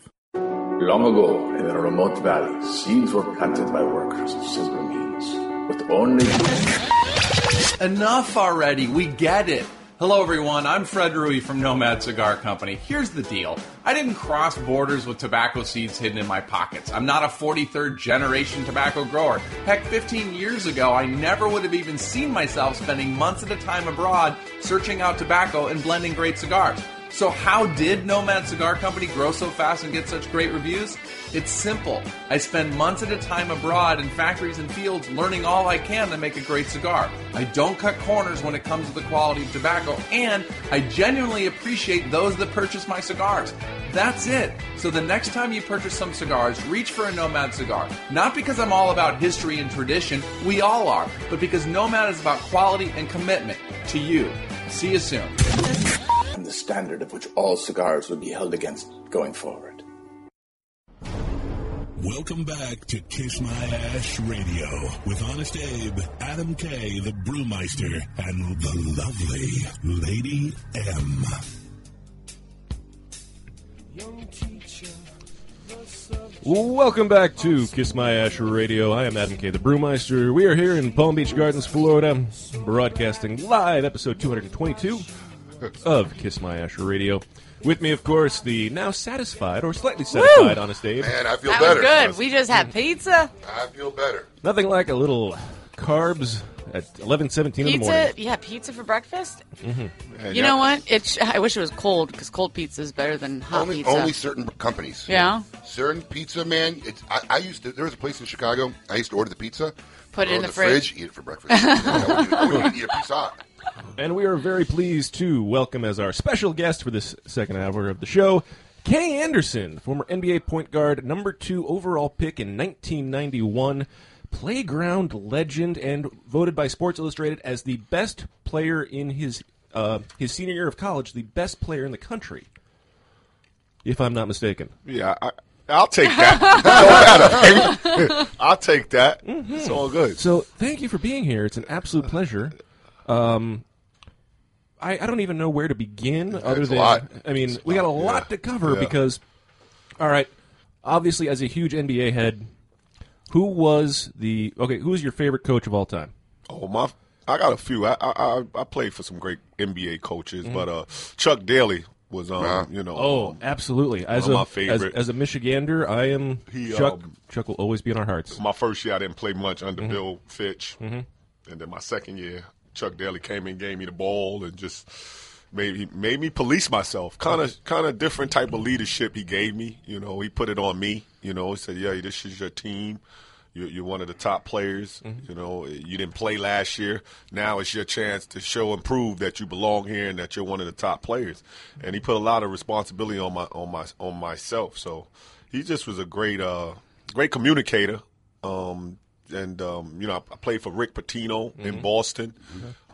Long ago, in a remote valley, seeds were planted by workers of simple means, with only. Enough already. We get it. Hello, everyone. I'm Fred Rewey from Nomad Cigar Company. Here's the deal I didn't cross borders with tobacco seeds hidden in my pockets. I'm not a 43rd generation tobacco grower. Heck, 15 years ago, I never would have even seen myself spending months at a time abroad searching out tobacco and blending great cigars. So, how did Nomad Cigar Company grow so fast and get such great reviews? It's simple. I spend months at a time abroad in factories and fields learning all I can to make a great cigar. I don't cut corners when it comes to the quality of tobacco, and I genuinely appreciate those that purchase my cigars. That's it. So the next time you purchase some cigars, reach for a Nomad cigar. Not because I'm all about history and tradition, we all are, but because Nomad is about quality and commitment to you. See you soon. And the standard of which all cigars will be held against going forward. Welcome back to Kiss My Ash Radio with Honest Abe, Adam K, the Brewmeister, and the lovely Lady M. Welcome back to Kiss My Ash Radio. I am Adam K. the Brewmeister. We are here in Palm Beach Gardens, Florida, broadcasting live episode 222 of Kiss My Ash Radio. With me, of course, the now satisfied or slightly satisfied Honest Abe. Man, I feel That better. was good. We just had pizza. I feel better. Nothing like a little carbs at 11:17 in the morning. Pizza, yeah, pizza for breakfast. Mm-hmm. You know what? It. Sh- I wish it was cold because cold pizza is better than hot Only, pizza. only certain companies. Yeah? Certain pizza, man. It's, I, I used to. There was a place in Chicago. I used to order the pizza, Put it in it the fridge. eat it for breakfast. [laughs] I wouldn't even- I wouldn't even eat a pizza hot. And we are very pleased to welcome as our special guest for this second hour of the show, Kenny Anderson, former NBA point guard, number two overall pick in 1991, playground legend, and voted by Sports Illustrated as the best player in his uh, his senior year of college, the best player in the country, if I'm not mistaken. Yeah, I, I'll take that. [laughs] Don't matter, baby. [laughs] I'll take that. It's all good. So thank you for being here. It's an absolute pleasure. Um, I, I don't even know where to begin. Other It's a than lot. I mean, we got a lot to cover Yeah. because, all right, obviously as a huge NBA head, who was the okay? Who is your favorite coach of all time? Oh my! I got a few. I I, I- I played for some great NBA coaches, Mhm. but uh, Chuck Daly was um, you know Oh, um, absolutely. As one a my favorite. as, as a Michigander, I am He, Chuck. um, Chuck will always be in our hearts. My first year, I didn't play much under Mhm. Bill Fitch, Mhm. and then my second year, Chuck Daly came and gave me the ball and just made he made me police myself. Kind of kind of different type of leadership he gave me. You know, he put it on me. You know, he said, "Yeah, this is your team." You're, you're one of the top players. You know, you didn't play last year. Now it's your chance to show and prove that you belong here and that you're one of the top players. And he put a lot of responsibility on my on my on myself. So he just was a great uh, great communicator. Um, and um, you know, I, I played for Rick Pitino in Mhm. Boston.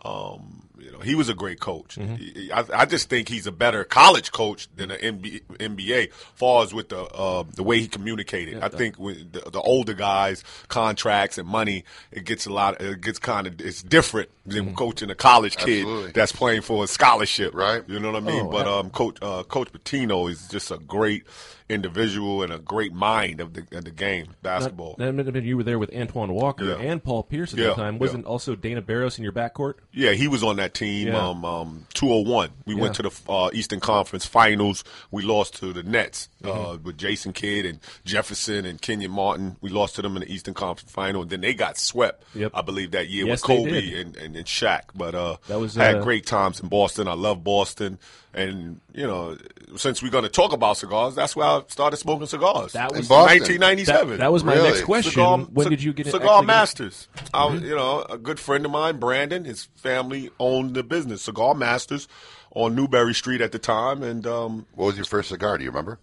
Um, you know, he was a great coach. He- I, I just think he's a better college coach than an NBA, NBA far as with the uh, the way he communicated. I think with the, the older guys, contracts and money, it gets a lot. It gets kind of it's different than coaching a college kid Absolutely. that's playing for a scholarship. Right. You know what I mean? Oh, but ab- um, Coach uh, Coach Pitino is just a great individual and a great mind of the of the game basketball. That, that you were there with Antoine Walker Yeah. and Paul Pierce at Yeah, that time. Wasn't also Dana Barros in your backcourt? Yeah, he was on that team. Yeah. Um, um, 201. We Yeah. went to the uh, Eastern Conference Finals. We lost to the Nets uh, Mhm. with Jason Kidd and Jefferson and Kenyon Martin. We lost to them in the Eastern Conference Final. And then they got swept, Yep. I believe, that year Yes, with Kobe and, and, and Shaq. But uh, That was, I had uh, great times in Boston. I love Boston. And, you know, since we're going to talk about cigars, that's where I started smoking cigars. That in was- 1997. That- that was my Really? next question. Cigar, When did you get- your Cigar actually get- Masters. I was- Mhm. you know, a good friend of mine, Brandon, his family owned the business, Cigar Masters, on Newbury Street at the time. And um, what was your first cigar? Do you remember?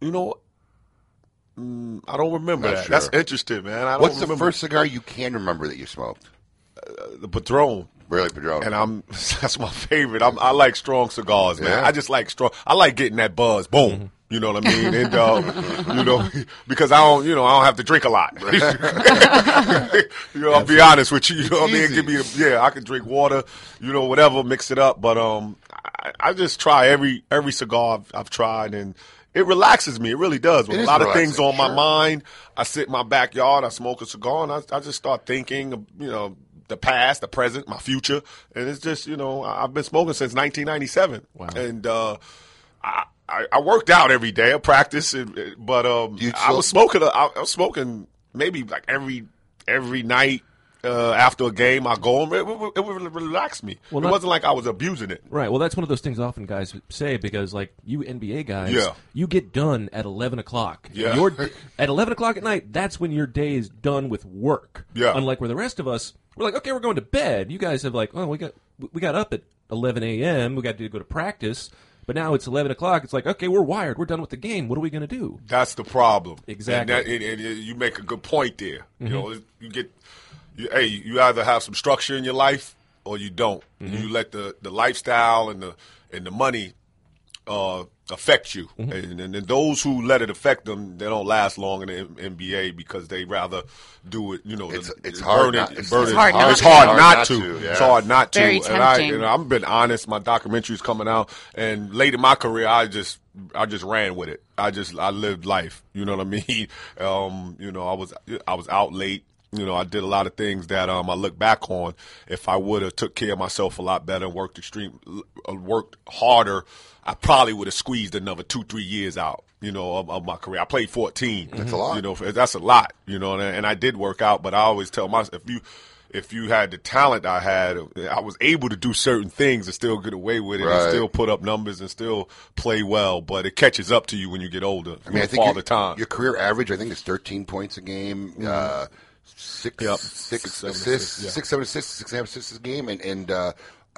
You know, mm, I don't remember that. sure. That's interesting, man. I don't What's the first cigar you can remember that you smoked? the Padron. Really, Padron. And I'm [laughs] that's my favorite. I'm, I like strong cigars, man. Yeah. I just like strong. I like getting that buzz. Boom. You know what I mean? And um, you know, [laughs] because I don't, you know, I don't have to drink a lot. [laughs] you know, I'll be honest with you. You know what I mean? Give me, a, yeah, I can drink water, you know, whatever, mix it up. But um, I, I just try every every cigar I've, I've tried, and it relaxes me. It really does. It a lot of things relaxing, on my mind, I sit in my backyard, I smoke a cigar, and I, I just start thinking, you know. The past, the present, my future, and it's just you know I've been smoking since 1997, wow. and uh, I, I I worked out every day, I practice, and, but um, I was smoking. I, I was smoking maybe like every every night uh, after a game. I go home. It, would- it would relax me. Well, it not- wasn't like I was abusing it. Right. Well, that's one of those things often guys say because, like you NBA guys, Yeah. you get done at eleven o'clock. Yeah. Your, [laughs] at eleven o'clock at night, that's when your day is done with work. Yeah. Unlike where the rest of us, we're like, okay, we're going to bed. You guys have like, oh, we got we got up at eleven a.m. We got to go to practice. But now it's eleven o'clock. It's like, okay, we're wired. We're done with the game. What are we going to do? That's the problem. Exactly. And, that, and, and you make a good point there. Mhm. You know, you get, you, hey, you either have some structure in your life or you don't. Mhm. You let the, the lifestyle and the and the money uh, affect you, Mm-hmm. and, and, and those who let it affect them, they don't last long in the M- NBA because they rather do it. You know, It's- the- it's hard burn it- not- it's- burn it's it- hard not It's to. hard Hard not not to. to, yeah. It's hard not to. Very and I, tempting. and I've been honest. My documentary's coming out, and late in my career, I just I just ran with it. I just I lived life. You know what I [laughs] mean? Um, you know, I was I was out late. You know, I did a lot of things that um, I look back on. If I would have took care of myself a lot better and worked extreme, uh, worked harder, I probably would have squeezed another two, three years out. You know, of, of my career. I played fourteen. That's a lot. You know, that's a lot. You know, and, and I did work out, but I always tell myself if you if you had the talent I had, I was able to do certain things and still get away with it, Right. and still put up numbers and still play well. But it catches up to you when you get older. I mean, I think fall your, the time. your career average, I think, is 13 points a game, uh, six, Yep. six Six, seven assists, assists, yeah. six, seven assists, six half assists a game, and, and uh,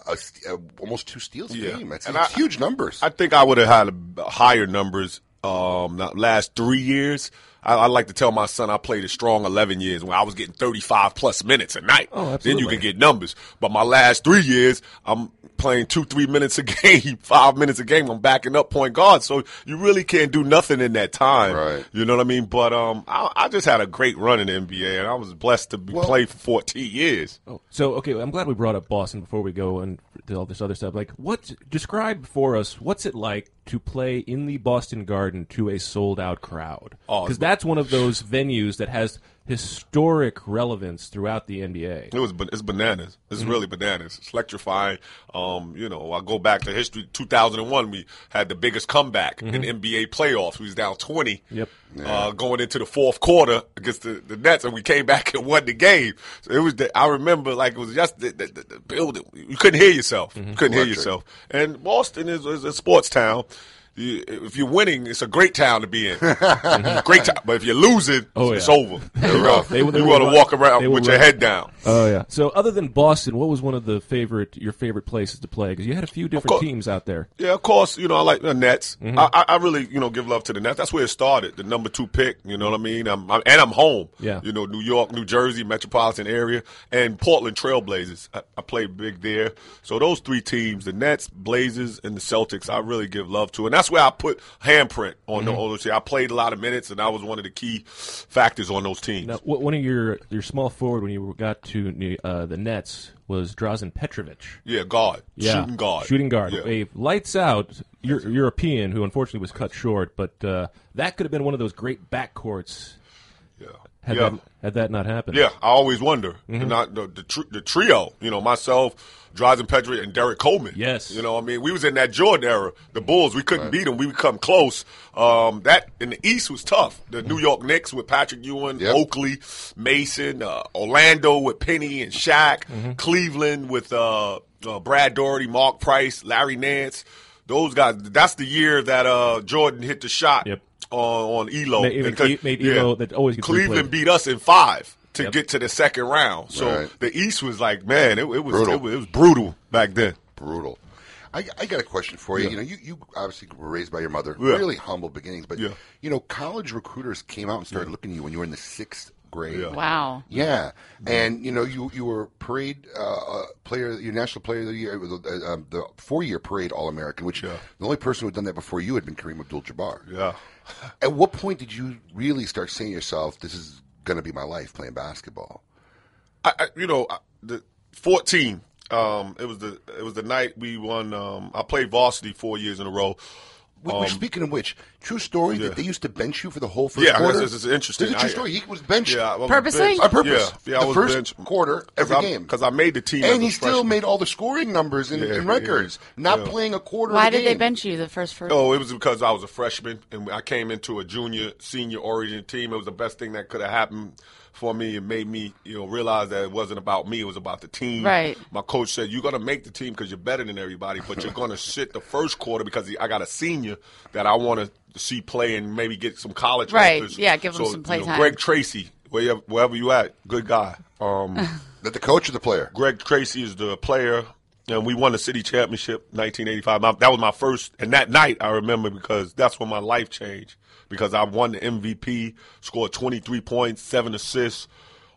a, st- uh, almost two steals a Yeah. game. That's, And that's I- huge numbers. I think I would have had a, higher numbers um the last three years. I, I like to tell my son I played a strong eleven years when I was getting thirty five plus minutes a night. Oh, Then you can get numbers. But my last three years, I'm playing two, three minutes a [laughs] game, five minutes a game. I'm backing up point guard, so you really can't do nothing in that time. Right. You know what I mean? But um, I, I just had a great run in the NBA, and I was blessed to be play for fourteen years. Oh, so okay, I'm glad we brought up Boston before we go and all this other stuff. Like, what describe for us what's it like to play in the Boston Garden to a sold out crowd? Oh, Because that's one of those venues that has historic relevance throughout the NBA. It was it's bananas. It's Mhm. really bananas. It's electrifying. Um, you know, I go back to history. 2001, we had the biggest comeback in Mhm. NBA playoffs. We was down 20. Yep. Uh, going into the fourth quarter against the, the Nets, and we came back [laughs] and won the game. So it was. The, I remember like it was just the, the, the, the building. You couldn't hear yourself. You couldn't hear yourself. And Boston is, is a sports town. You, if you're winning, it's a great town to be in. [laughs] great town. But if you're losing, Oh, it's yeah. over. [laughs] They- they you want to walk around with your head down. Oh yeah. So other than Boston, what was one of the favorite your favorite places to play? Because you had a few different course. teams out there. Yeah, of course. You know, I like the Nets. Mhm. I, I, I really, you know, give love to the Nets. That's where it started. The number two pick. You know what I mean? I'm, I'm, and I'm home. Yeah. You know, New York, New Jersey, metropolitan area, and Portland Trailblazers. I, I played big there. So those three teams, the Nets, Blazers, and the Celtics, I really give love to, and that's where I put handprint on the Mhm. those. I played a lot of minutes, and I was one of the key factors on those teams. Now, one of your your small forward when you got to uh, the Nets was Drazen Petrovic. Yeah, guard, Yeah, shooting guard, shooting guard. Yeah. A lights out Euro- European who unfortunately was cut short, but uh, that could have been one of those great backcourts. Yeah. Had Yeah. that had that not happened. Yeah, I always wonder. Mhm. Not the the, tr- the trio, you know, myself, Drazen Petrovic, and Derrick Coleman. Yes. you know, I mean, we was in that Jordan era. The Bulls, we couldn't beat them. We would come close. Um, that in the East was tough. The New York Knicks with Patrick Ewing, Oakley, Mason, uh, Orlando with Penny and Shaq, Cleveland with uh, uh, Brad Daugherty, Mark Price, Larry Nance. Those guys. That's the year that uh, Jordan hit the shot. On, on Ehlo, Made- made- Because- made Ehlo that always gets Cleveland replayed. beat us in five to Yep. get to the second round. So Right. the East was like, man, it, it was Brutal. It, was it was brutal back then. Brutal. I, I got a question for you. Yeah. You know, you, you obviously were raised by your mother, Yeah. really humble beginnings, but Yeah. you know, college recruiters came out and started looking at you when you were in the sixth grade. Yeah. Wow. Yeah, and you know, you you were parade uh, uh, player, your national player of the year, uh, um, the four year parade All American, which the only person who had done that before you had been Kareem Abdul-Jabbar. Yeah. At what point did you really start saying to yourself, "This is going to be my life playing basketball"? I, I you know, I- the fourteen. Um, it was the it was the night we won. Um, I played varsity four years in a row. Which, Um, speaking of which, true story that they used to bench you for the whole first Yeah, quarter? this is interesting. This is a true story. He was benched Yeah, I was Purposely? benched. on purpose. Yeah, yeah, I the was first benched. quarter every I- game because I made the team, as and a he still freshman. made all the scoring numbers and, Yeah, and yeah, records, not yeah. playing a quarter. Why of the did they bench you the first first? Oh, it was because I was a freshman and I came into a junior, senior origin team. It was the best thing that could have happened for me. It made me, you know, realize that it wasn't about me. It was about the team. Right. My coach said, "You're going to make the team because you're better than everybody, but you're going [laughs] to sit the first quarter because I got a senior that I want to see play and maybe get some college Right. offers." Yeah, give him So, some you know, time. Greg Tracy, wherever, wherever you at, good guy. Um, that the coach or the player? Greg Tracy is the player. And we won the city championship 1985. My, that was my first, and that night I remember because that's when my life changed. Because I won the MVP, scored 23 points, seven assists,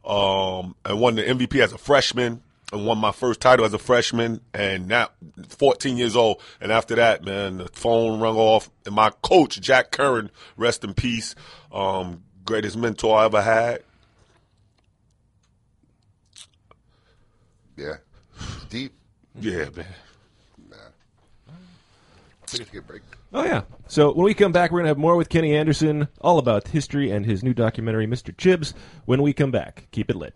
um, and won the MVP as a freshman, and won my first title as a freshman. And now, 14 years old. And after that, man, the phone rung off. And my coach, Jack Curran, rest in peace, um, greatest mentor I ever had. Yeah, deep. Yeah, man. Take a take a break. Oh yeah. So when we come back, we're gonna have more with Kenny Anderson, all about history and his new documentary, Mr. Chibbs. When we come back, keep it lit.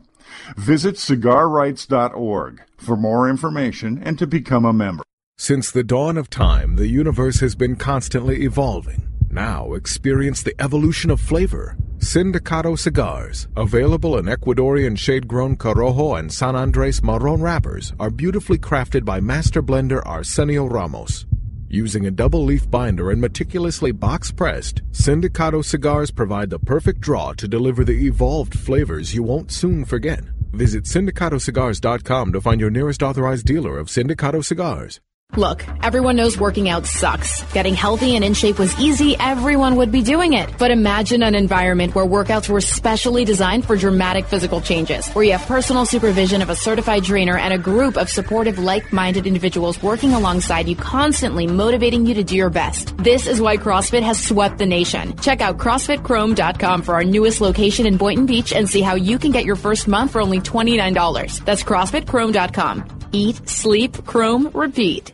Visit cigarrights.org for more information and to become a member. Since the dawn of time, the universe has been constantly evolving. Now experience the evolution of flavor. Sindicato cigars, available in Ecuadorian shade-grown Corojo and San Andres Marron wrappers, are beautifully crafted by master blender Arsenio Ramos. Using a double leaf binder and meticulously box pressed, Sindicato cigars provide the perfect draw to deliver the evolved flavors you won't soon forget. Visit sindicatocigars.com to find your nearest authorized dealer of Sindicato cigars. Look, everyone knows working out sucks. Getting healthy and in shape was easy, everyone would be doing it. But imagine an environment where workouts were specially designed for dramatic physical changes, where you have personal supervision of a certified trainer and a group of supportive, like-minded individuals working alongside you, constantly motivating you to do your best. This is why CrossFit has swept the nation. Check out CrossFitChrome.com for our newest location in Boynton Beach and see how you can get your first month for only $29. That's CrossFitChrome.com. Eat, sleep, Chrome, repeat.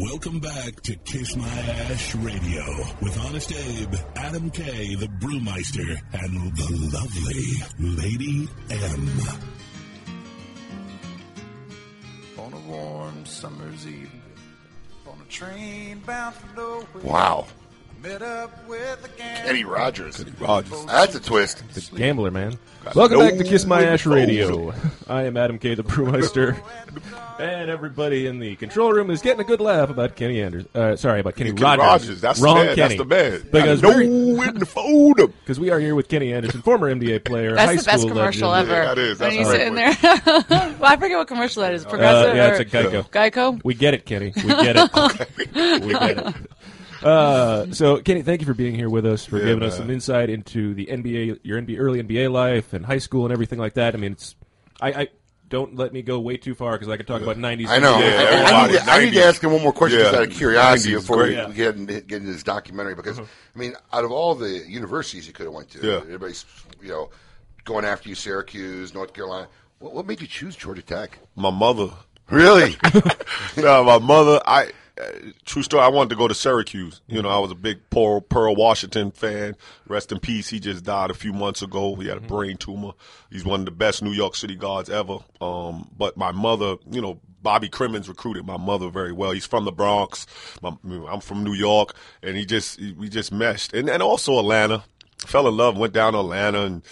Welcome back to Kiss My Ash Radio with Honest Abe, Adam K, the Brewmeister, and the lovely Lady M. On a warm summer's evening, on a train bound for nowhere. Wow. Met up with. Kenny Rogers. Kenny Rogers. That's a twist. The gambler, man. Got Welcome no back to Kiss My Ash. Radio. I am Adam K, the Brewmeister, and everybody in the control room is getting a good laugh about Kenny Anders. Uh, sorry, about Kenny, Kenny Rogers. Rogers, that's the wrong. man, Kenny. that's the man. Because we're- no in the fold. [laughs] Because we are here with Kenny Anderson, former NBA player, That's high the best commercial legend. ever. that is. When That's he's a sitting great there. [laughs] well, I forget what commercial that is. Uh, yeah, or it's a Geico. Geico. We get it, Kenny. We get it. [laughs] we get it. Uh, so, Kenny, thank you for being here with us, for Yeah, giving us some insight into the NBA, your NBA, early NBA life and high school and everything like that. I mean, it's I, I don't let me go way too far because I could talk about '90s. I know. NBA. I- I, I, need to, I need to ask him one more question just out of curiosity before great. we get into, get into this documentary. Because Uh-huh. I mean, out of all the universities you could have went to, Yeah. everybody's you know going after you, Syracuse, North Carolina. What, what made you choose Georgia Tech? My mother. Really? [laughs] no, my mother. I true story. I wanted to go to Syracuse. You know, I was a big Pearl, Pearl Washington fan. Rest in peace. He just died a few months ago. He had a brain tumor. He's one of the best New York City guards ever. Um, but my mother, you know, Bobby Cremins recruited my mother very well. He's from the Bronx. My, I'm from New York, and he just we just meshed. And and also Atlanta. Fell in love. Went down to Atlanta and.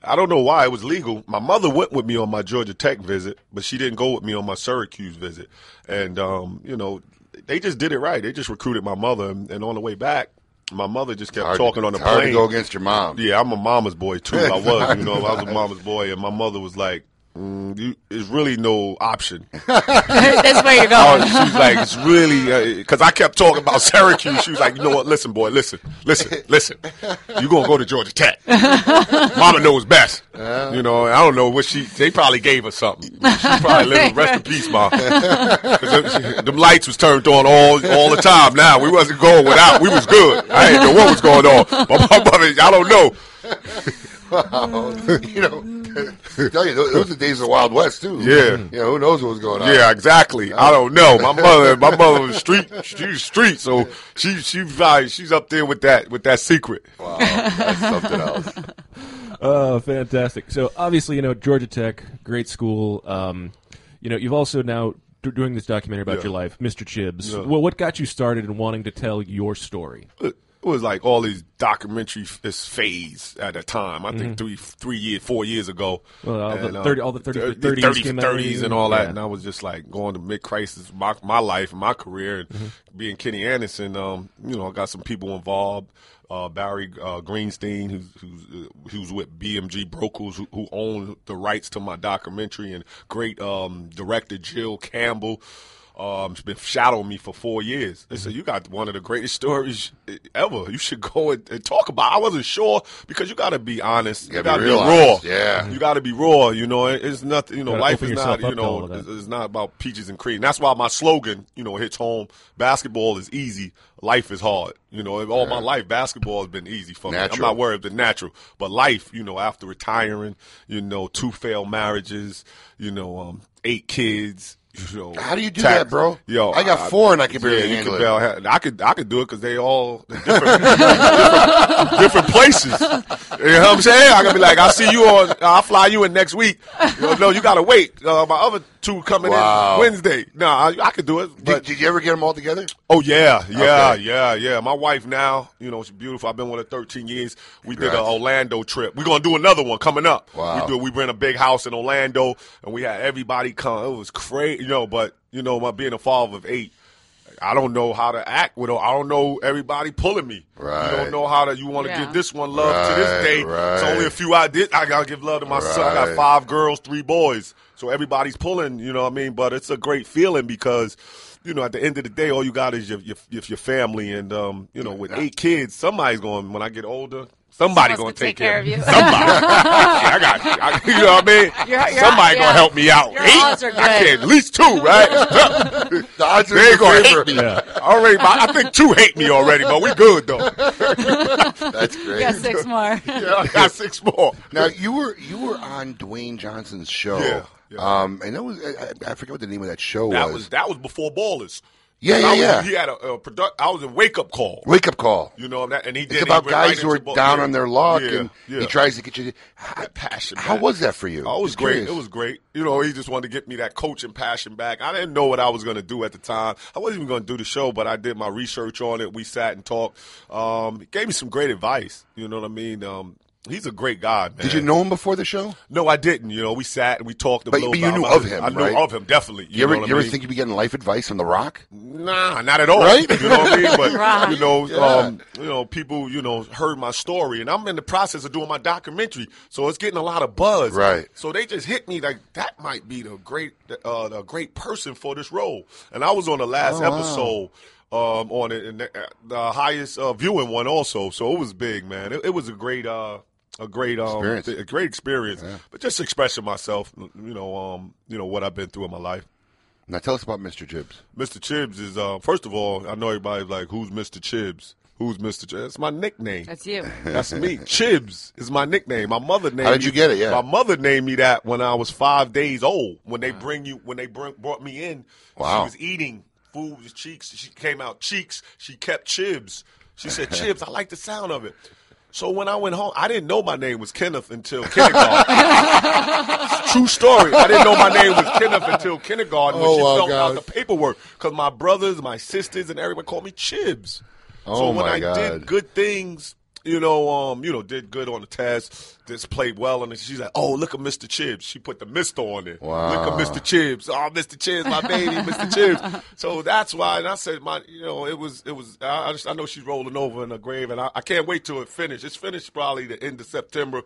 I don't know why it was legal. My mother went with me on my Georgia Tech visit, but she didn't go with me on my Syracuse visit. And um, you know, they just did it right. They just recruited my mother, and, and on the way back, my mother just kept Hard- talking on the it's hard to plane. go against your mom. Yeah, I'm a mama's boy too. I was, you know, I was a [laughs] mama's boy, and my mother was like, mm, you, "There's really no option." [laughs] That's where you're Oh, going. she's like, it's really because I kept talking about Syracuse. She was like, you know what? Listen, boy, listen, listen, listen. You gonna go to Georgia Tech? [laughs] Mama knows best. You know, I don't know what she. They probably gave her something. She probably living. Rest in peace, mom. 'Cause them, them lights was turned on all all the time. Now we wasn't going without. We was good. I didn't know what was going on. But my mother, I don't know. [laughs] Wow. you know, [laughs] tell you those, those are the days of the Wild West too. Yeah. You know, who knows what was going on? Yeah, exactly. I don't know. My mother, [laughs] my mother was street, she's street, so she she she's up there with that with that secret. Wow, that's something else. [laughs] Oh, fantastic! So obviously, you know Georgia Tech, great school. Um, you know, you've also now d- doing this documentary about Yeah. your life, Mr. Chibbs. Yeah. Well, what got you started in wanting to tell your story? It was like all these documentary f- this phase at the time. I think three three years, four years ago. Well, all the And, uh, all the 30 thir- 30s 30 came 30s you. and all that. Yeah. And I was just like going to mid crisis my my life and my career and Mm-hmm. being Kenny Anderson. Um, you know, I got some people involved. Uh, Barry uh, Greenstein, who's who's uh, who's with BMG Brokers, who, who own the rights to my documentary, and great um, director Jill Campbell. Um, she's been shadowing me for four years. They Mm-hmm. said, you got one of the greatest stories ever. You should go and, and talk about. it." I wasn't sure because you got to be honest. You got gotta be raw. yeah. you got to be raw. You know, It- it's nothing. You know, Gotta life is not. You to know, it's, it's not about peaches and cream. That's why my slogan, you know, hits home. Basketball is easy. Life is hard. You know, all my life, basketball has been easy for me. I'm not worried the natural, but life, you know, after retiring, you know, two failed marriages, you know, um, eight kids. How do you do tax- that, bro? Yo, I got four and I can barely yeah, handle it. I could, I could do it because they all [laughs] different, [laughs] different, different places. You know what I'm saying? I could be like, I'll see you on, I'll fly you in next week. You know, no, you gotta wait. Uh, my other two coming Wow. in Wednesday. No, I, I could do it. Did, But did you ever get them all together? Oh yeah, yeah, Okay. yeah, yeah. My wife now, you know, she's beautiful. I've been with her 13 years. We did an Orlando trip. We're gonna do another one coming up. Wow. We do. We rent a big house in Orlando, and we had everybody come. It was crazy, you know. But you know, my being a father of eight, I don't know how to act with. I don't know everybody pulling me. Right. You don't know how to. You want to Yeah. give this one love to this day. right. It's only a few I did. I gotta give love to my son. I got five girls, three boys. So everybody's pulling. You know what I mean? But it's a great feeling because. You know, at the end of the day, all you got is your your, your, your family, and um, you know, with eight kids, somebody's going. When I get older, somebody Someone's going gonna take, take care of you. Somebody, [laughs] Yeah, I got. I, you know what I mean? [laughs] Your- your- somebody yeah. gonna help me out. Your Eight? odds are I can't. At least two, right? [laughs] the odds are they ain't gonna hate me. Yeah. Already, I think two hate me already, but we good though. That's great. You Got six more. yeah, I got six more. Now you were you were on Dwayne Johnson's show. Yeah, Um, and that was I, I forget what the name of that show That was. was that was before Ballers. Yeah, yeah, was, yeah. He had a, a product. I was a Wake Up Call. Wake up call. You know that, and he did. It's about went right guys who are Ball- down yeah, on their luck, yeah, and yeah. he tries to get you. that passion. How back. was that for you? Oh, it was Just great. curious. It was great. You know, he just wanted to get me that coaching passion back. I didn't know what I was going to do at the time. I wasn't even going to do the show, but I did my research on it. We sat and talked. Um, he gave me some great advice. You know what I mean? Um, he's a great guy, man. Did you know him before the show? No, I didn't. You know, we sat and we talked a But, little but you knew of it. him, I knew right? of him, definitely. You, You, ever, know what you ever mean? think you'd be getting life advice from The Rock? Nah, not at all. Right? You know what I mean? But Right. [laughs] you know, Yeah. um, you know, people, you know, heard my story, and I'm in the process of doing my documentary, so it's getting a lot of buzz. Right. So they just hit me like that might be the great, uh, the great person for this role. And I was on the last Oh, wow. episode. Um, on it, and the, the highest uh, viewing one also, so it was big, man. It, it was a great, uh, a great, um, Experience. a great experience. But just expressing myself, you know, um, you know what I've been through in my life. Now tell us about Mr. Chibbs. Mr. Chibbs is uh, first of all, I know everybody's like, "Who's Mr. Chibbs? Who's Mr. Chibbs?" That's my nickname. That's you. [laughs] That's me. Chibbs is my nickname. My mother named. How did you me- get it? Yeah. My mother named me that when I was five days old. When they bring you, when they bring, brought me in, Wow. she was eating food with cheeks. She came out cheeks. She kept Chibbs. She said, [laughs] "Chibbs, I like the sound of it." So when I went home, I didn't know my name was Kenneth until kindergarten. [laughs] True story. I didn't know my name was Kenneth until kindergarten when Oh, she my filled out the paperwork because my brothers, my sisters, and everyone called me Chibbs. Oh, so when my I God. did good things, you know, um, you know, did good on the test, just played well, and she's like, "Oh, look at Mr. Chibbs." She put the Mister on it. Wow. Look at Mr. Chibbs. Oh, Mr. Chibbs, my baby, Mr. [laughs] Chibbs. So that's why, and I said, my, you know, it was, it was. I, I, just, I know she's rolling over in her grave, and I, I can't wait till it finishes. It's finished probably the end of September.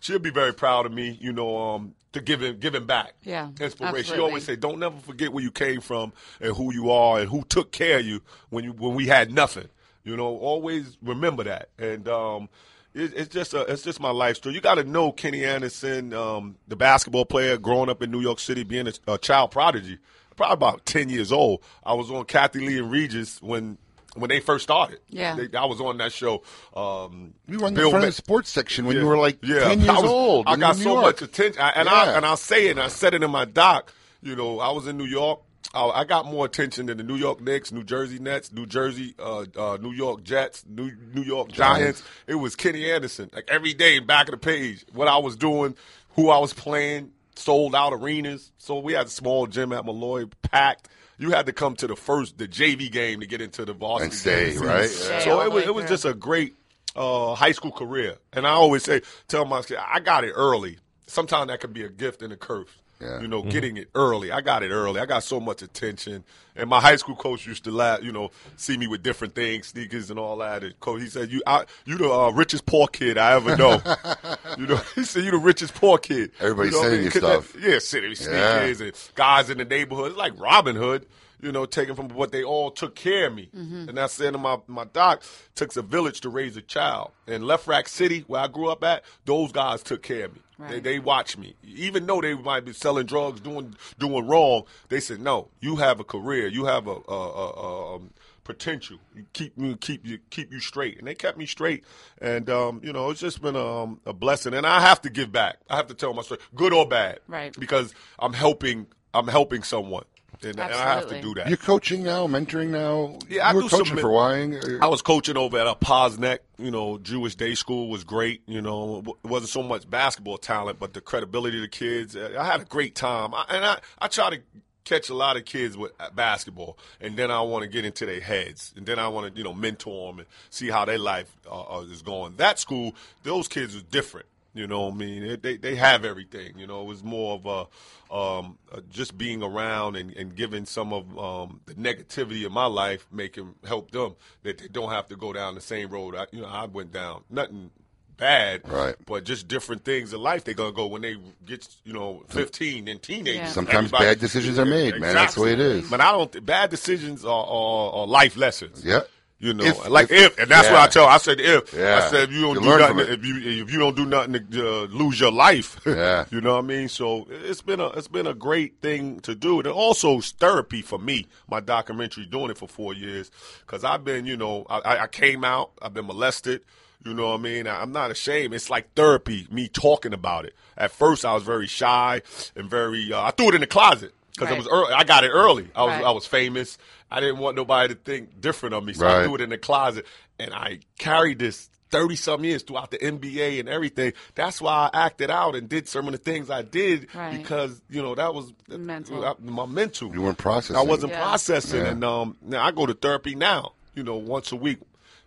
She'll be very proud of me, you know, um, to giving giving back. Yeah, inspiration. She absolutely. always say, "Don't never forget where you came from and who you are and who took care of you when you when we had nothing." You know, always remember that. And um, it, it's just a, it's just my life story. You got to know Kenny Anderson, um, the basketball player, growing up in New York City, being a, a child prodigy. Probably about ten years old. I was on Kathie Lee and Regis when. When they first started, Yeah. They- I was on that show. Um, You were on the front Ma- of the sports section when yeah. you were like Yeah. 10 years I was- old I got New so York. much attention, I, and I and I say it, and I said it in my doc. You know, I was in New York. I, I got more attention than the New York Knicks, New Jersey Nets, New Jersey, uh, uh, New York Jets, New New York Giants. Giants. It was Kenny Anderson. Like every day, back of the page, what I was doing, who I was playing, sold out arenas. So we had a small gym at Molloy, packed. You had to come to the first, the JV game to get into the varsity And stay, game. right? Stay So all it was way it was just a great uh, high school career. And I always say, tell my kids, I got it early. Sometimes that could be a gift and a curse. Yeah. You know, getting it early. I got it early. I got so much attention. And my high school coach used to laugh, you know, see me with different things, sneakers and all that. And coach, he said, "You, I, you the uh, richest poor kid I ever know." [laughs] you know, [laughs] he said, "You the richest poor kid." Everybody's you know what I mean? 'Cause that- stuff. yeah, sending me Yeah. sneakers and guys in the neighborhood. It's like Robin Hood, you know, taking from what they all took care of me. Mm-hmm. And I said to my, my doc, takes a village to raise a child. In LeFrak City, where I grew up at, those guys took care of me. They, Right. they watched me. Even though they might be selling drugs, doing doing wrong, they said, no, you have a career. You have a, a, a, a um, potential. You keep you keep you keep you straight, and they kept me straight. And um, you know, it's just been um, a blessing. And I have to give back. I have to tell my story, good or bad, Right. Because I'm helping. I'm helping someone, and, and I have to do that. You're coaching now, mentoring now. Yeah, I you were do some coaching men- for Wying. I was coaching over at a Posnack, you know, Jewish day school was great. You know, it wasn't so much basketball talent, but the credibility of the kids. I had a great time, I, and I I try to catch a lot of kids with uh, basketball, and then I want to get into their heads, and then I want to you know mentor them and see how their life uh, uh, is going. That school, those kids are different. You know, what I mean, It- they they have everything. You know, it was more of a um, uh, just being around and, and giving some of um, the negativity of my life, making help them that they don't have to go down the same road. I, you know, I went down. Nothing bad, Right. But just different things in life. They're gonna go when they get, you know, fifteen and teenagers. Yeah. Sometimes Everybody- bad decisions are made, man. That's the way it is. But I don't. think bad decisions are, are, are life lessons. Yeah. You know, If- like if- if, and that's what. I tell. I said if. Yeah. I said if you don't You do nothing, if you if you don't do nothing to uh, lose your life. [laughs] Yeah. you know what I mean. So it's been a it's been a great thing to do, and also it's therapy for me. My documentary doing it for four years because I've been, you know, I- I, I came out, I've been molested. You know what I mean? I- I'm not ashamed. It's like therapy, me talking about it. At first, I was very shy and very. Uh, I threw it in the closet because it was early. I got it early. I was Right. I was famous. I didn't want nobody to think different of me, so I Right. threw it in the closet, and I carried this. 30 some years throughout the NBA and everything. That's why I acted out and did some of the things I did Right. because, you know, that was Mental. uh, my mental. You weren't processing. I wasn't Yeah. processing, Yeah. and um, now I go to therapy now. You know, once a week.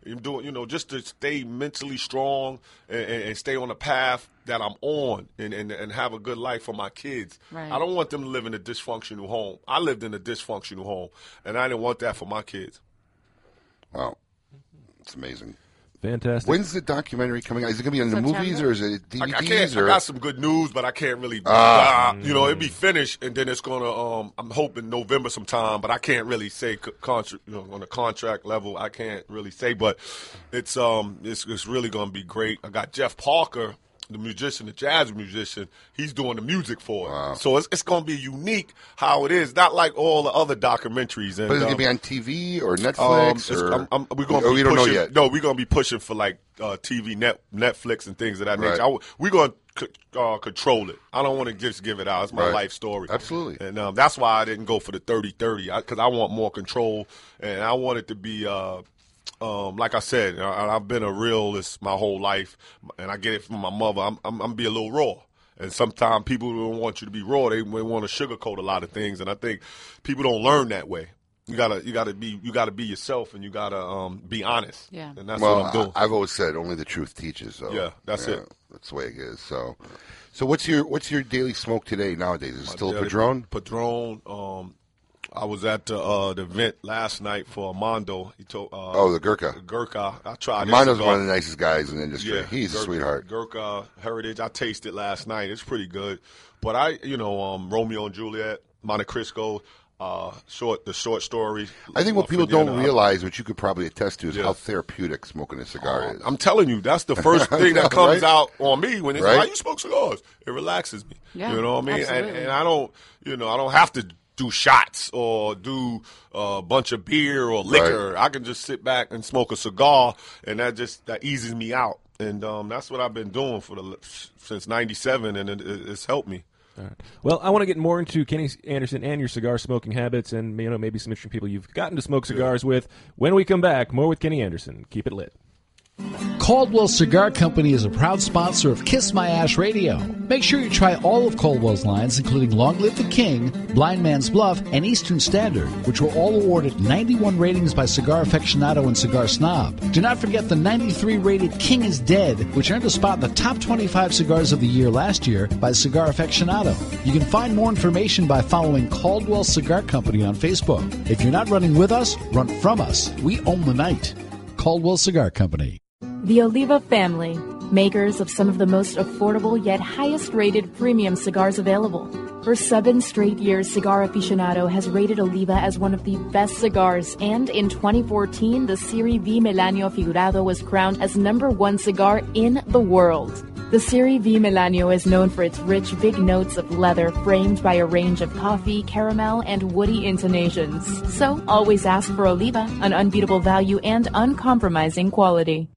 I'm doing, you know, just to stay mentally strong and, and, and stay on the path that I'm on, and, and and have a good life for my kids. Right. I don't want them to live in a dysfunctional home. I lived in a dysfunctional home, and I didn't want that for my kids. Wow, it's amazing. Fantastic. When's the documentary coming out? Is it going to be in the September? movies or is it I, DVDs? I can't. or I got some good news, but I can't really. Ah. uh, you know, it'll be finished, and then it's gonna. Um, I'm hoping November sometime, but I can't really say co- contract. You know, on a contract level, I can't really say, but it's um, it's it's really gonna be great. I got Jeff Parker, the musician, the jazz musician. He's doing the music for it, so it's it's gonna be unique how it is. Not like all the other documentaries. And, But is it going um, to be on TV or um, Netflix? it's- or I'm, I'm, we're gonna Oh, be we don't know pushing, yet. No, we're gonna be pushing for like uh, TV, net, Netflix, and things of that Right. nature. I, we're gonna c- uh, control it. I don't want to just give it out. It's my Right. life story. Absolutely. and um, that's why I didn't go for the 30-30 because I, want more control, and I want it to be. Uh, um, like I said, I, I've been a realist my whole life, and I get it from my mother. I'm, I'm, I'm be a little raw. And sometimes people don't want you to be raw. They, they want to sugarcoat a lot of things, and I think people don't learn that way. You gotta, you gotta be, you gotta be yourself, and you gotta um, be honest. Yeah. and that's well, what I'm doing. I, have always said only the truth teaches. So Yeah, that's it. That's the way it is. So, so what's your what's your daily smoke today nowadays? Is it still a Daily Padron? Padron. Um, I was at the, uh, the event last night for Armando. He told. Uh, Oh, the Gurkha. Gurkha. I tried. his Armando's one of the nicest guys in the industry. Yeah, He's a sweetheart. Gurkha Heritage. I tasted last night. It's pretty good. But I, you know, um, Romeo and Juliet, Montecristo, uh, short the short story. I think what uh, people Vienna. don't realize, which you could probably attest to, is Yeah. how therapeutic smoking a cigar is. I'm telling you, that's the [laughs] first thing that comes Right? out on me when it's Right? why you smoke cigars. It relaxes me. Yeah, you know what I mean? And, absolutely. and I don't, you know, I don't have to do shots or do a bunch of beer or liquor. I can just sit back and smoke a cigar, and that just that eases me out. And um, that's what I've been doing for the since '97, and it, it's helped me. Right. Well, I want to get more into Kenny Anderson and your cigar smoking habits, and you know maybe some interesting people you've gotten to smoke cigars with. When we come back, more with Kenny Anderson. Keep it lit. Caldwell Cigar Company is a proud sponsor of Kiss My Ash Radio. Make sure you try all of Caldwell's lines, including Long Live the King, Blind Man's Bluff, and Eastern Standard, which were all awarded 91 ratings by Cigar Aficionado and Cigar Snob. Do not forget the 93 rated King is Dead, which earned a spot in the top 25 cigars of the year last year by Cigar Aficionado. You can find more information by following Caldwell Cigar Company on Facebook. If you're not running with us, run from us. We own the night. Caldwell Cigar Company. The Oliva family, makers of some of the most affordable yet highest rated premium cigars available. For seven straight years, Cigar Aficionado has rated Oliva as one of the best cigars, and in 2014, the Serie V Melanio Figurado was crowned as number one cigar in the world. The Serie V Melanio is known for its rich, big notes of leather framed by a range of coffee, caramel, and woody intonations. So always ask for Oliva, an unbeatable value and uncompromising quality.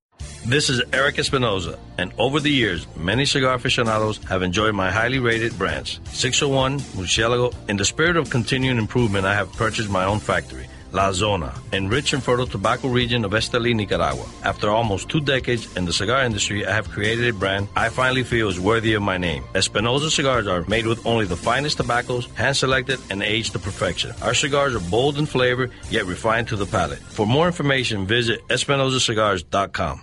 This is Erik Espinosa, and over the years, many cigar aficionados have enjoyed my highly rated brands. 601, Murcielago. In the spirit of continuing improvement, I have purchased my own factory, La Zona, in rich and fertile tobacco region of Esteli, Nicaragua. After almost two decades in the cigar industry, I have created a brand I finally feel is worthy of my name. Espinosa cigars are made with only the finest tobaccos, hand selected and aged to perfection. Our cigars are bold in flavor, yet refined to the palate. For more information, visit espinosacigars.com.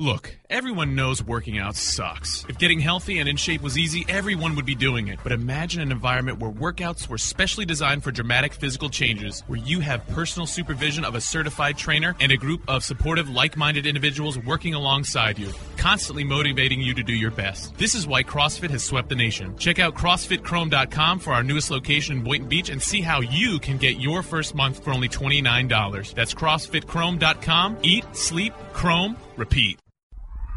Look, everyone knows working out sucks. If getting healthy and in shape was easy, everyone would be doing it. But imagine an environment where workouts were specially designed for dramatic physical changes, where you have personal supervision of a certified trainer and a group of supportive, like minded individuals working alongside you, constantly motivating you to do your best. This is why CrossFit has swept the nation. Check out CrossFitChrome.com for our newest location in Boynton Beach and see how you can get your first month for only $29. That's CrossFitChrome.com. Eat, sleep, Chrome, repeat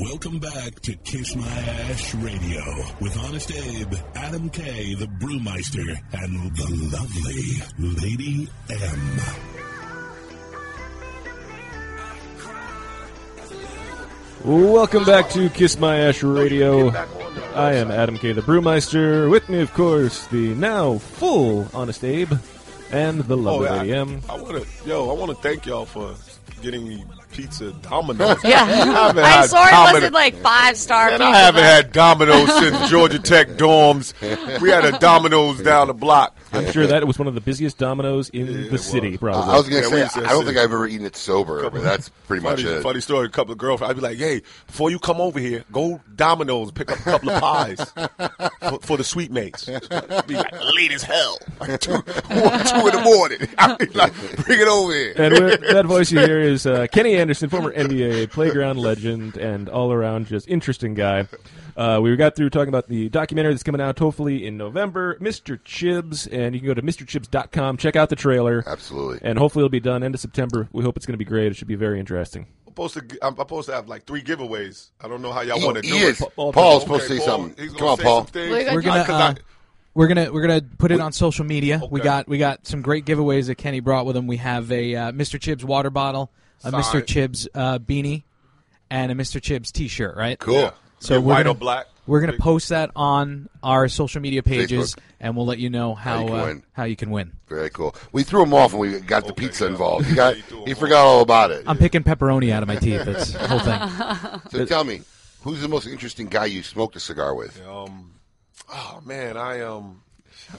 Welcome back to Kiss My Ash Radio with Honest Abe, Adam K, the Brewmeister, and the lovely Lady M. Welcome back to Kiss My Ash Radio. I am Adam K, the Brewmeister. With me, of course, the now full Honest Abe and the lovely Oh, Lady I, M. I want to, yo, I want to thank y'all for getting me pizza Domino's. [laughs] Yeah. I haven't I'm sorry it Domino- wasn't like five star. Man, I haven't had Domino's since [laughs] Georgia Tech dorms. We had a Domino's down the block. I'm sure that was one of the busiest dominoes in the city, probably. I was going to we say, used I don't sit- think I've ever eaten it sober, but that's pretty much funny, it. Funny story. A couple of girlfriends. I'd be like, "Hey, before you come over here, go Domino's, pick up a couple of pies [laughs] for, for the sweet mates." Be like, late as hell, like two, one, two in the morning. I'd be like, "Bring it over here." And that voice you hear is uh, Kenny Anderson, former NBA playground legend and all around just interesting guy. Uh, we got through talking about the documentary that's coming out hopefully in November, Mr. Chibbs, and you can go to MrChibbs.com, check out the trailer. Absolutely. And hopefully it'll be done end of September. We hope it's going to be great. It should be very interesting. I'm supposed to. I'm supposed to have like three giveaways. I don't know how y'all want to do he it. is. Paul's supposed to say Paul, something. Come on, Paul. We're gonna Because I- uh, we're gonna we're gonna put it on social media. We got we got some great giveaways that Kenny brought with him. We have a uh, Mr. Chibbs water bottle, a Mr. Chibbs uh, beanie, and a Mr. Chibbs T-shirt. Right? Cool. Yeah. So Yeah, we're white gonna, or black. We're gonna post that on our social media pages, Facebook. and we'll let you know How how you can uh, win. how you can win. Very cool. We threw him off and we got the pizza involved. He [laughs] got he forgot all about it. I'm picking pepperoni out of my teeth. That's the whole thing. [laughs] So tell me, who's the most interesting guy you smoked a cigar with? Um, oh man, I um.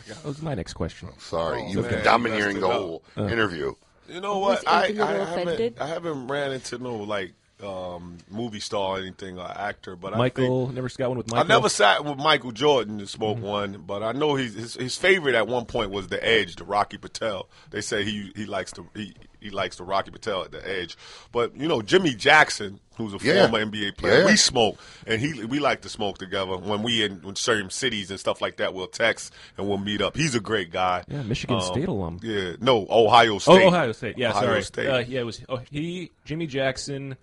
That was my next question. Sorry, Oh, you've man, been domineering you the messed whole Uh. interview. You know what? I, I, Anthony a little haven't? I haven't ran into no like um, movie star or anything or actor, but I Michael, think, never got one with Michael. I never sat with Michael Jordan to smoke Mm-hmm. one, but I know he's, his his favorite at one point was the Edge, the Rocky Patel. They say he he likes to he, he likes the Rocky Patel at the Edge, but you know Jimmy Jackson, who's a Yeah. former NBA player, Yeah. we smoke and he we like to smoke together when we in, in certain cities and stuff like that. We'll text and we'll meet up. He's a great guy. Yeah, Michigan Um, State alum. Yeah, no, Ohio State. Oh, Ohio State. Yeah, Ohio sorry. State. Uh, yeah, it was oh, he, Jimmy Jackson,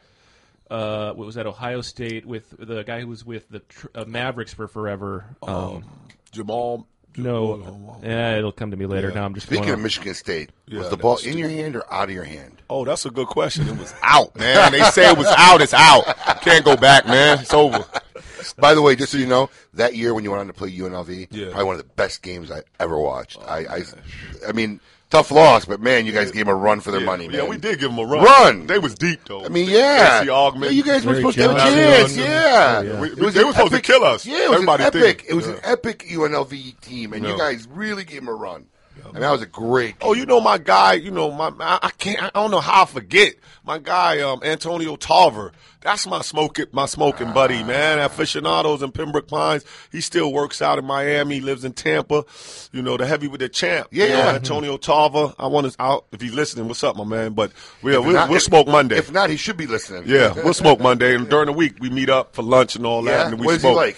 Uh, what was that? Ohio State with the guy who was with the tr- uh, Mavericks for forever. Um, Jamal. No, yeah, it'll come to me later. Yeah. Now I'm just Speaking of Michigan State, Yeah, was the ball was in your hand or out of your hand? Oh, that's a good question. It was out, man. [laughs] They say it was out. It's out. Can't go back, man. It's over. By the way, just so you know, that year when you went on to play UNLV, Yeah. probably one of the best games I ever watched. Oh, I, I, I mean, tough loss, but man, you guys gave them a run for their yeah, money. Yeah, man. we did give them a run. Run. They was deep though. I mean, yeah. Casey Augmon. Yeah, you guys were Very supposed to have a chance. Yeah, We- we- It was they were supposed to kill us. Yeah, it was Everybody an did. epic. It was Yeah. an epic UNLV team, and Yeah. you guys really gave them a run. And that was a great. Oh, you know my guy. You know my. I, I can't. I don't know how I forget my guy, um, Antonio Tarver. That's my smoking, my smoking buddy, man. Aficionados in Pembroke Pines. He still works out in Miami. Lives in Tampa. You know the heavy with the champ. Yeah, yeah. Antonio Tarver. I want to out if he's listening. What's up, my man? But we'll we'll, not- we'll if- smoke Monday. If not, he should be listening. Yeah, we'll [laughs] smoke Monday, and during the week we meet up for lunch and all that. Yeah? And then we What smoke. like?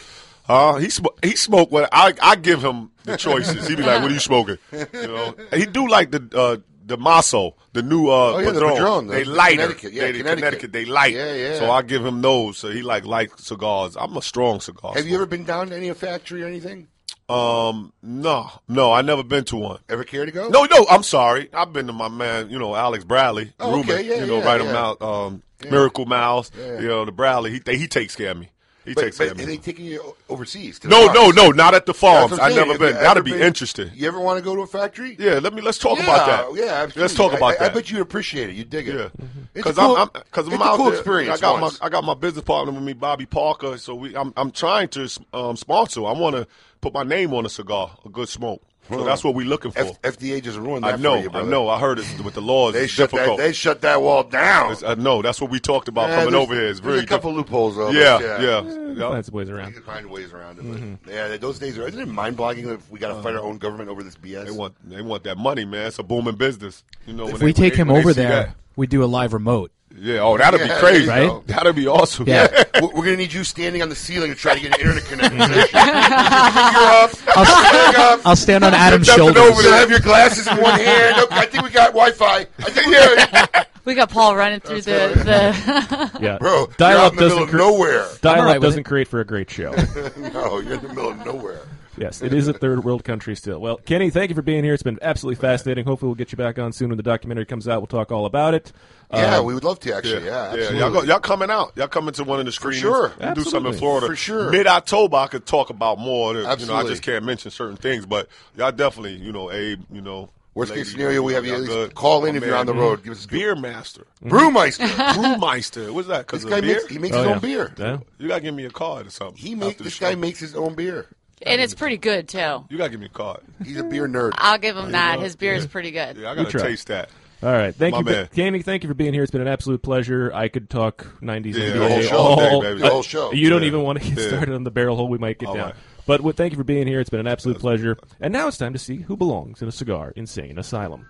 Uh, he sm- he smoke what I I give him the choices. He be like, "What are you smoking?" You know, he do like the uh, the Maso, the new uh, Oh, yeah, the Padron. Padron, they the lighter. Connecticut. Yeah, they, the Connecticut. Connecticut. They light. Yeah, yeah. So I give him those. So he like light cigars. I'm a strong cigar. Have you ever been down to any factory or anything? Um, no, no, I never been to one. Ever care to go? No, no, I'm sorry. I've been to my man, you know, Alec Bradley, Oh, Ruben, okay, yeah, you know, yeah, right him out, um, Yeah. Miracle Miles, Yeah. you know, the Bradley. He he takes care of me. He But, takes but are they taking you overseas? to the No, no, no, not at the farms. I've never been. That'd be been- interesting. You ever want to go to a factory? Yeah, let me let's talk yeah, about that. Yeah, absolutely. Let's talk about I, that. I bet you'd appreciate it. You dig it. Yeah, It's a because cool, I'm because I'm, out cool there. experience. I got once. my I got my business partner with me, Bobby Parker. So we I'm I'm trying to um, sponsor. I want to put my name on a cigar, a good smoke. So that's what we're looking for. F- FDA just ruined I that know, for you, I know. I heard it with the laws. They it's shut that. They shut that wall down. It's- I know. That's what we talked about Yeah, coming over here. It's very a couple diff- loopholes though. Yeah, but yeah. yeah. yeah. Find ways around. You can find ways around it. But Mhm. Yeah, those days are. Isn't it mind boggling that we got to fight our own government over this BS? They want they want that money, man. It's a booming business. You know, If when we they- take when him they- when they over there, that. we do a live remote. Yeah, oh, that'd Yeah, be crazy. you go. That'd be awesome. Yeah. We're we're gonna need you standing on the ceiling to try to get an internet connection. Mm-hmm. Finger [laughs] up, leg [laughs] up. I'll stand on Adam's shoulders. Over there, have your glasses in one hand. Okay, I think we got Wi-Fi. I think we're [laughs] We got Paul running through the, the Yeah, Bro, dial up doesn't cre- nowhere. Dial I'm all right up with doesn't it. create for a great show. no, you're in the middle of nowhere. yes, it is a third world country still. Well, Kenny, thank you for being here. It's been absolutely fascinating. Hopefully, we'll get you back on soon when the documentary comes out. We'll talk all about it. Yeah, Um, we would love to actually. Yeah, yeah. absolutely. Y'all, go, y'all coming out. Y'all coming to one of the screens. sure. We'll do something Absolutely. in Florida. For sure. Mid October, I could talk about more. You know, I just can't mention certain things, but y'all definitely, you know, Abe, you know. Worst lady, case scenario, we have you at least good. call in My if you're on the road. Give us Beer Master. Brewmeister. [laughs] Brewmeister. What's that? Because This guy beer? makes he makes Oh, his yeah. own beer. Yeah. You gotta give me a card or something. He makes this guy makes his own beer. and it's pretty good too. You gotta give me a card. He's a beer nerd. I'll give him that. His beer is pretty good. Yeah, I gotta taste that. All right, thank My you, man. Kenny. Thank you for being here. It's been an absolute pleasure. I could talk '90s Yeah, NBA whole show all- all day, baby. The whole show. You don't Yeah. even want to get Yeah. started on the barrel hole we might get All down. right. But well, thank you for being here. It's been an absolute pleasure. And now it's time to see who belongs in a cigar insane asylum.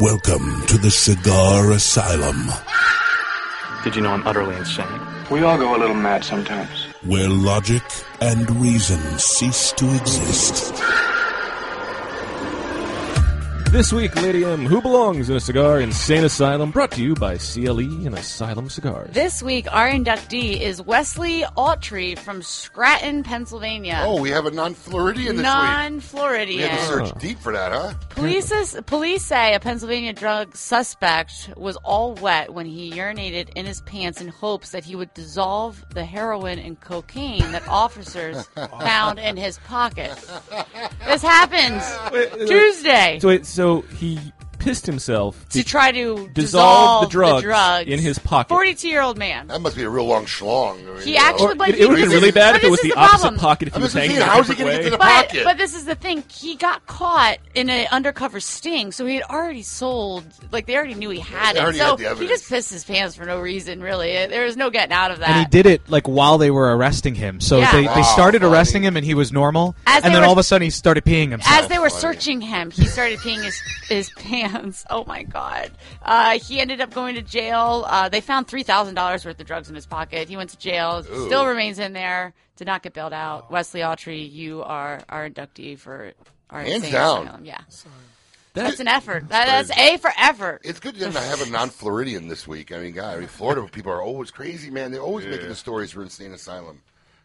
Welcome to the Cigar Asylum, Did you know I'm utterly insane? We all go a little mad sometimes. where logic and reason cease to exist. This week, Lady M, who belongs in a cigar insane asylum? Brought to you by CLE and Asylum Cigars. This week, our inductee is Wesley Autry from Scranton, Pennsylvania. Oh, we have a non-Floridian this week. Non-Floridian. We had to search deep for that, huh? Police, police say a Pennsylvania drug suspect was all wet when he urinated in his pants in hopes that he would dissolve the heroin and cocaine that [laughs] officers found in his pocket. [laughs] This happened Tuesday So, wait, so he pissed himself to try to dissolve dissolve the drugs, drugs in his pocket. Forty-two-year-old man. That must be a real long schlong. I mean, He actually, but it, he- it would have been really is- bad if it was this the opposite problem. pocket if I he was was hanging saying, how is he different gonna get way. to the But, pocket? but this is the thing. He got caught in an undercover sting, so he had already sold. Like they already knew he had They it. So had he just pissed his pants for no reason. Really, there was no getting out of that. And he did it like while they were arresting him. So Yeah. they, they started funny. arresting him and he was normal. As and then were- all of a sudden he started peeing himself. As they were searching him, he started peeing his his pants. [laughs] Oh my god! Uh, he ended up going to jail. Uh, they found three thousand dollars worth of drugs in his pocket. He went to jail. Still remains in there. Did not get bailed out. Wesley Autry, you are our inductee for our Hands insane down. asylum. Yeah. That's an effort. That, that's A for effort. It's good to have a non-Floridian this week. I mean, God, I mean, Florida people are always crazy, man. They're always making the stories for insane asylum.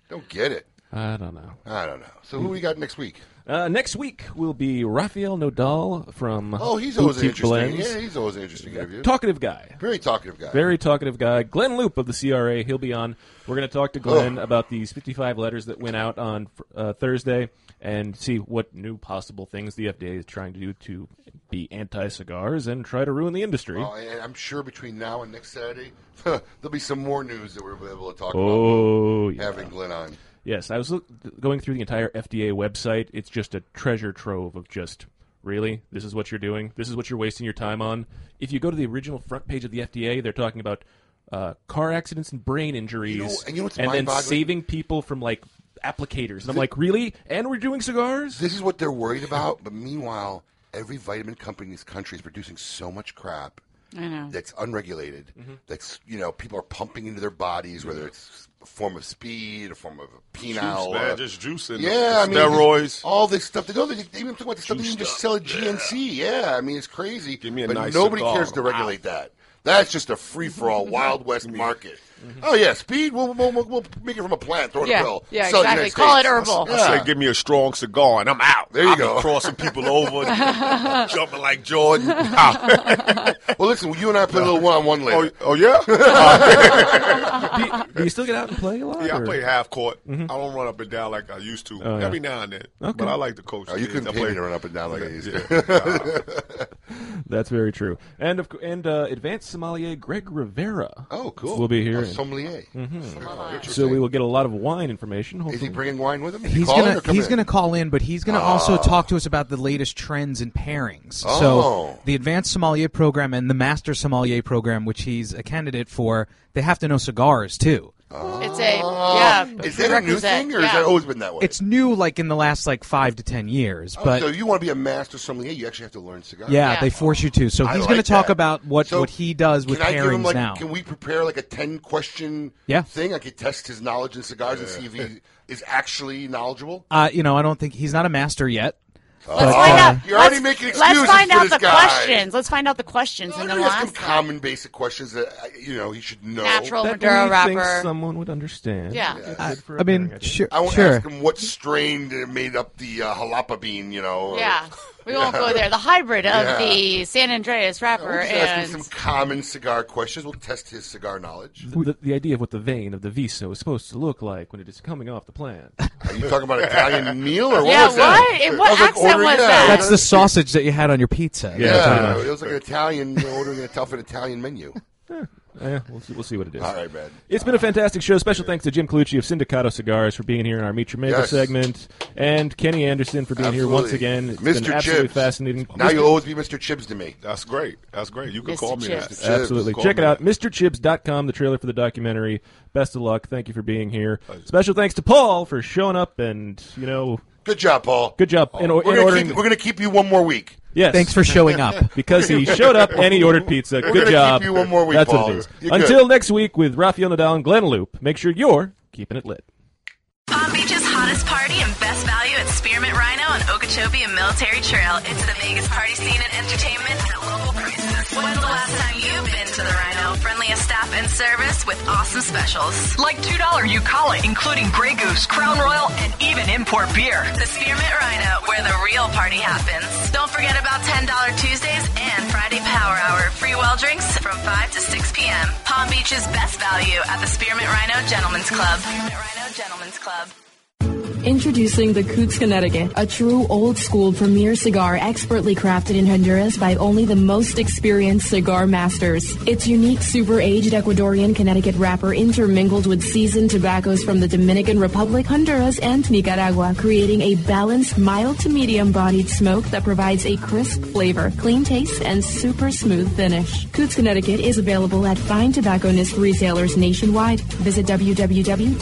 Don't get it. I don't know. I don't know. So who we got next week? Uh, next week will be Rafael Nodal from Oh, he's always Boutique interesting. Blends. Yeah, he's always an interesting interview. Talkative guy. Very talkative guy. Very talkative guy. Glynn Loope of the CRA. He'll be on. We're going to talk to Glynn about these 55 letters that went out on uh, Thursday and see what new possible things the FDA is trying to do to be anti cigars and try to ruin the industry. Oh, and I'm sure between now and next Saturday, [laughs] there'll be some more news that we'll be able to talk Oh, about. yeah. Having Glynn on. Yes, I was look, going through the entire FDA website. It's just a treasure trove of just really this is what you're doing. This is what you're wasting your time on. If you go to the original front page of the FDA, they're talking about uh, car accidents and brain injuries, You know- and you know what's then saving people from like applicators. And I'm like, really? And we're doing cigars? This is what they're worried about. But meanwhile, every vitamin company in this country is producing so much crap I know. that's unregulated. That's you know people are pumping into their bodies, whether it's a form of speed, a form of a penile, Juice, man, just juice and yeah, I mean, steroids. all this stuff. They don't they even talk about the stuff that you can just sell at GNC. Yeah. I mean it's crazy. Give me a but nice nobody cigar. cares to regulate that. That's just a free for all [laughs] Wild West market. Mm-hmm. Oh yeah, speed. We'll, we'll, we'll, we'll make it from a plant, throw it in Yeah, a pill. yeah, sell it in the exactly. United Call it States. herbal. I Yeah. say, give me a strong cigar, and I'm out. There you I'll be go. crossing people over, [laughs] jumping like Jordan. [laughs] well, listen, you and I play a little one-on-one oh, later. Oh, oh yeah. Uh, do, you, do you still get out and play a lot? Yeah, I or- play half court. Mm-hmm. I don't run up and down like I used to. Oh, yeah. Every now and then. Okay. But I like to coach. Oh, you kids. couldn't I pay play- me to run up and down like I used to. That's very true. And of, cou- and uh, advanced sommelier Greg Rivera. Oh, cool. Will be here. A and- sommelier. Mhm. Sommelier. So we will get a lot of wine information. Is he bringing wine with him? Is he He's calling gonna or he's in? gonna call in, but he's gonna also talk to us about the latest trends in pairings. Oh. So the advanced sommelier program and the master sommelier program, which he's a candidate for, they have to know cigars too. It's a yeah. Oh. Is that a new thing, or yeah. has that always been that way? It's new, like in the last like five to ten years, Oh, but so if you want to be a master sommelier, you actually have to learn cigars. yeah, they force you to. So I he's like going to talk that. about what So what he does with can I give him pairings like? now. Can we prepare like a ten question Yeah. thing? I could test his knowledge in cigars and see if he is actually knowledgeable. Uh, you know, I don't think he's not a master yet. Let's but, find uh, out. You're already let's, making Let's find for out this the guy. questions. Let's find out the questions, and then Maybe we'll ask him common basic questions that uh, you know he should know. Natural that Maduro we think wrapper. someone would understand. Yeah. Good I, for a I mean, sure, I want to sure. ask him what strain made up the uh, jalapa bean. You know. or- Yeah, [laughs] we won't go there. The hybrid of Yeah. the San Andres wrapper We'll just ask and him some common cigar questions. We'll test his cigar knowledge. The, the, the idea of what the vein of the Viso is supposed to look like when it is coming off the plant. Are you talking about Italian [laughs] meal or what Yeah, was that? what? In what was like accent ordering- was yeah, that? That's the sausage that you had on your pizza. Yeah, it was like an Italian ordering a tough an Italian menu. Eh, we'll, see, we'll see what it is. All right, man. It's been a fantastic show. Special thanks to Jim Colucci of Sindicato Cigars for being here in our Meet Your Maker Yes. segment, and Kenny Anderson for being here once Absolutely. again. It's been Mr. absolutely Chibbs. fascinating. Now Mr. you'll always be Mr. Chibbs to me. That's great. That's great. You can Mr. call me Chips. that. Chips. Absolutely. Call Check me it out. that. MrChibbs.com, the trailer for the documentary. Best of luck. Thank you for being here. Special thanks to Paul for showing up and, you know, Good job, Paul. good job in, or, We're in gonna, ordering. keep, we're gonna keep you one more week. Yes. Thanks for showing up. [laughs] because he showed up and he ordered pizza. We're Good gonna job. keep you one more week, That's Paul. what it is. You're good. Until next week with Rafael Nodal and Glynn Loope, make sure you're keeping it lit. Palm Beach's hottest party and best value at Spearmint Rhino on Okeechobee and Military Trail. It's the biggest party scene and entertainment at local prices. When's the last time you've been to the Rhino? Friendliest staff and service with awesome specials. Like $2 Eucala, including Grey Goose, Crown Royal, and even import beer. The Spearmint Rhino, where the real party happens. Don't forget about $10 Tuesdays and Friday Power Hour. Free well drinks from 5 to 6 p.m. Palm Beach's best value at the Spearmint Rhino Gentlemen's Club. Spearmint Rhino Gentlemen's Club. Introducing the Coots Connecticut, a true old school premier cigar expertly crafted in Honduras by only the most experienced cigar masters. Its unique super aged Ecuadorian Connecticut wrapper intermingled with seasoned tobaccos from the Dominican Republic, Honduras, and Nicaragua, creating a balanced, mild to medium bodied smoke that provides a crisp flavor, clean taste, and super smooth finish. Coots Connecticut is available at fine tobacconist retailers nationwide. Visit www.coots.com.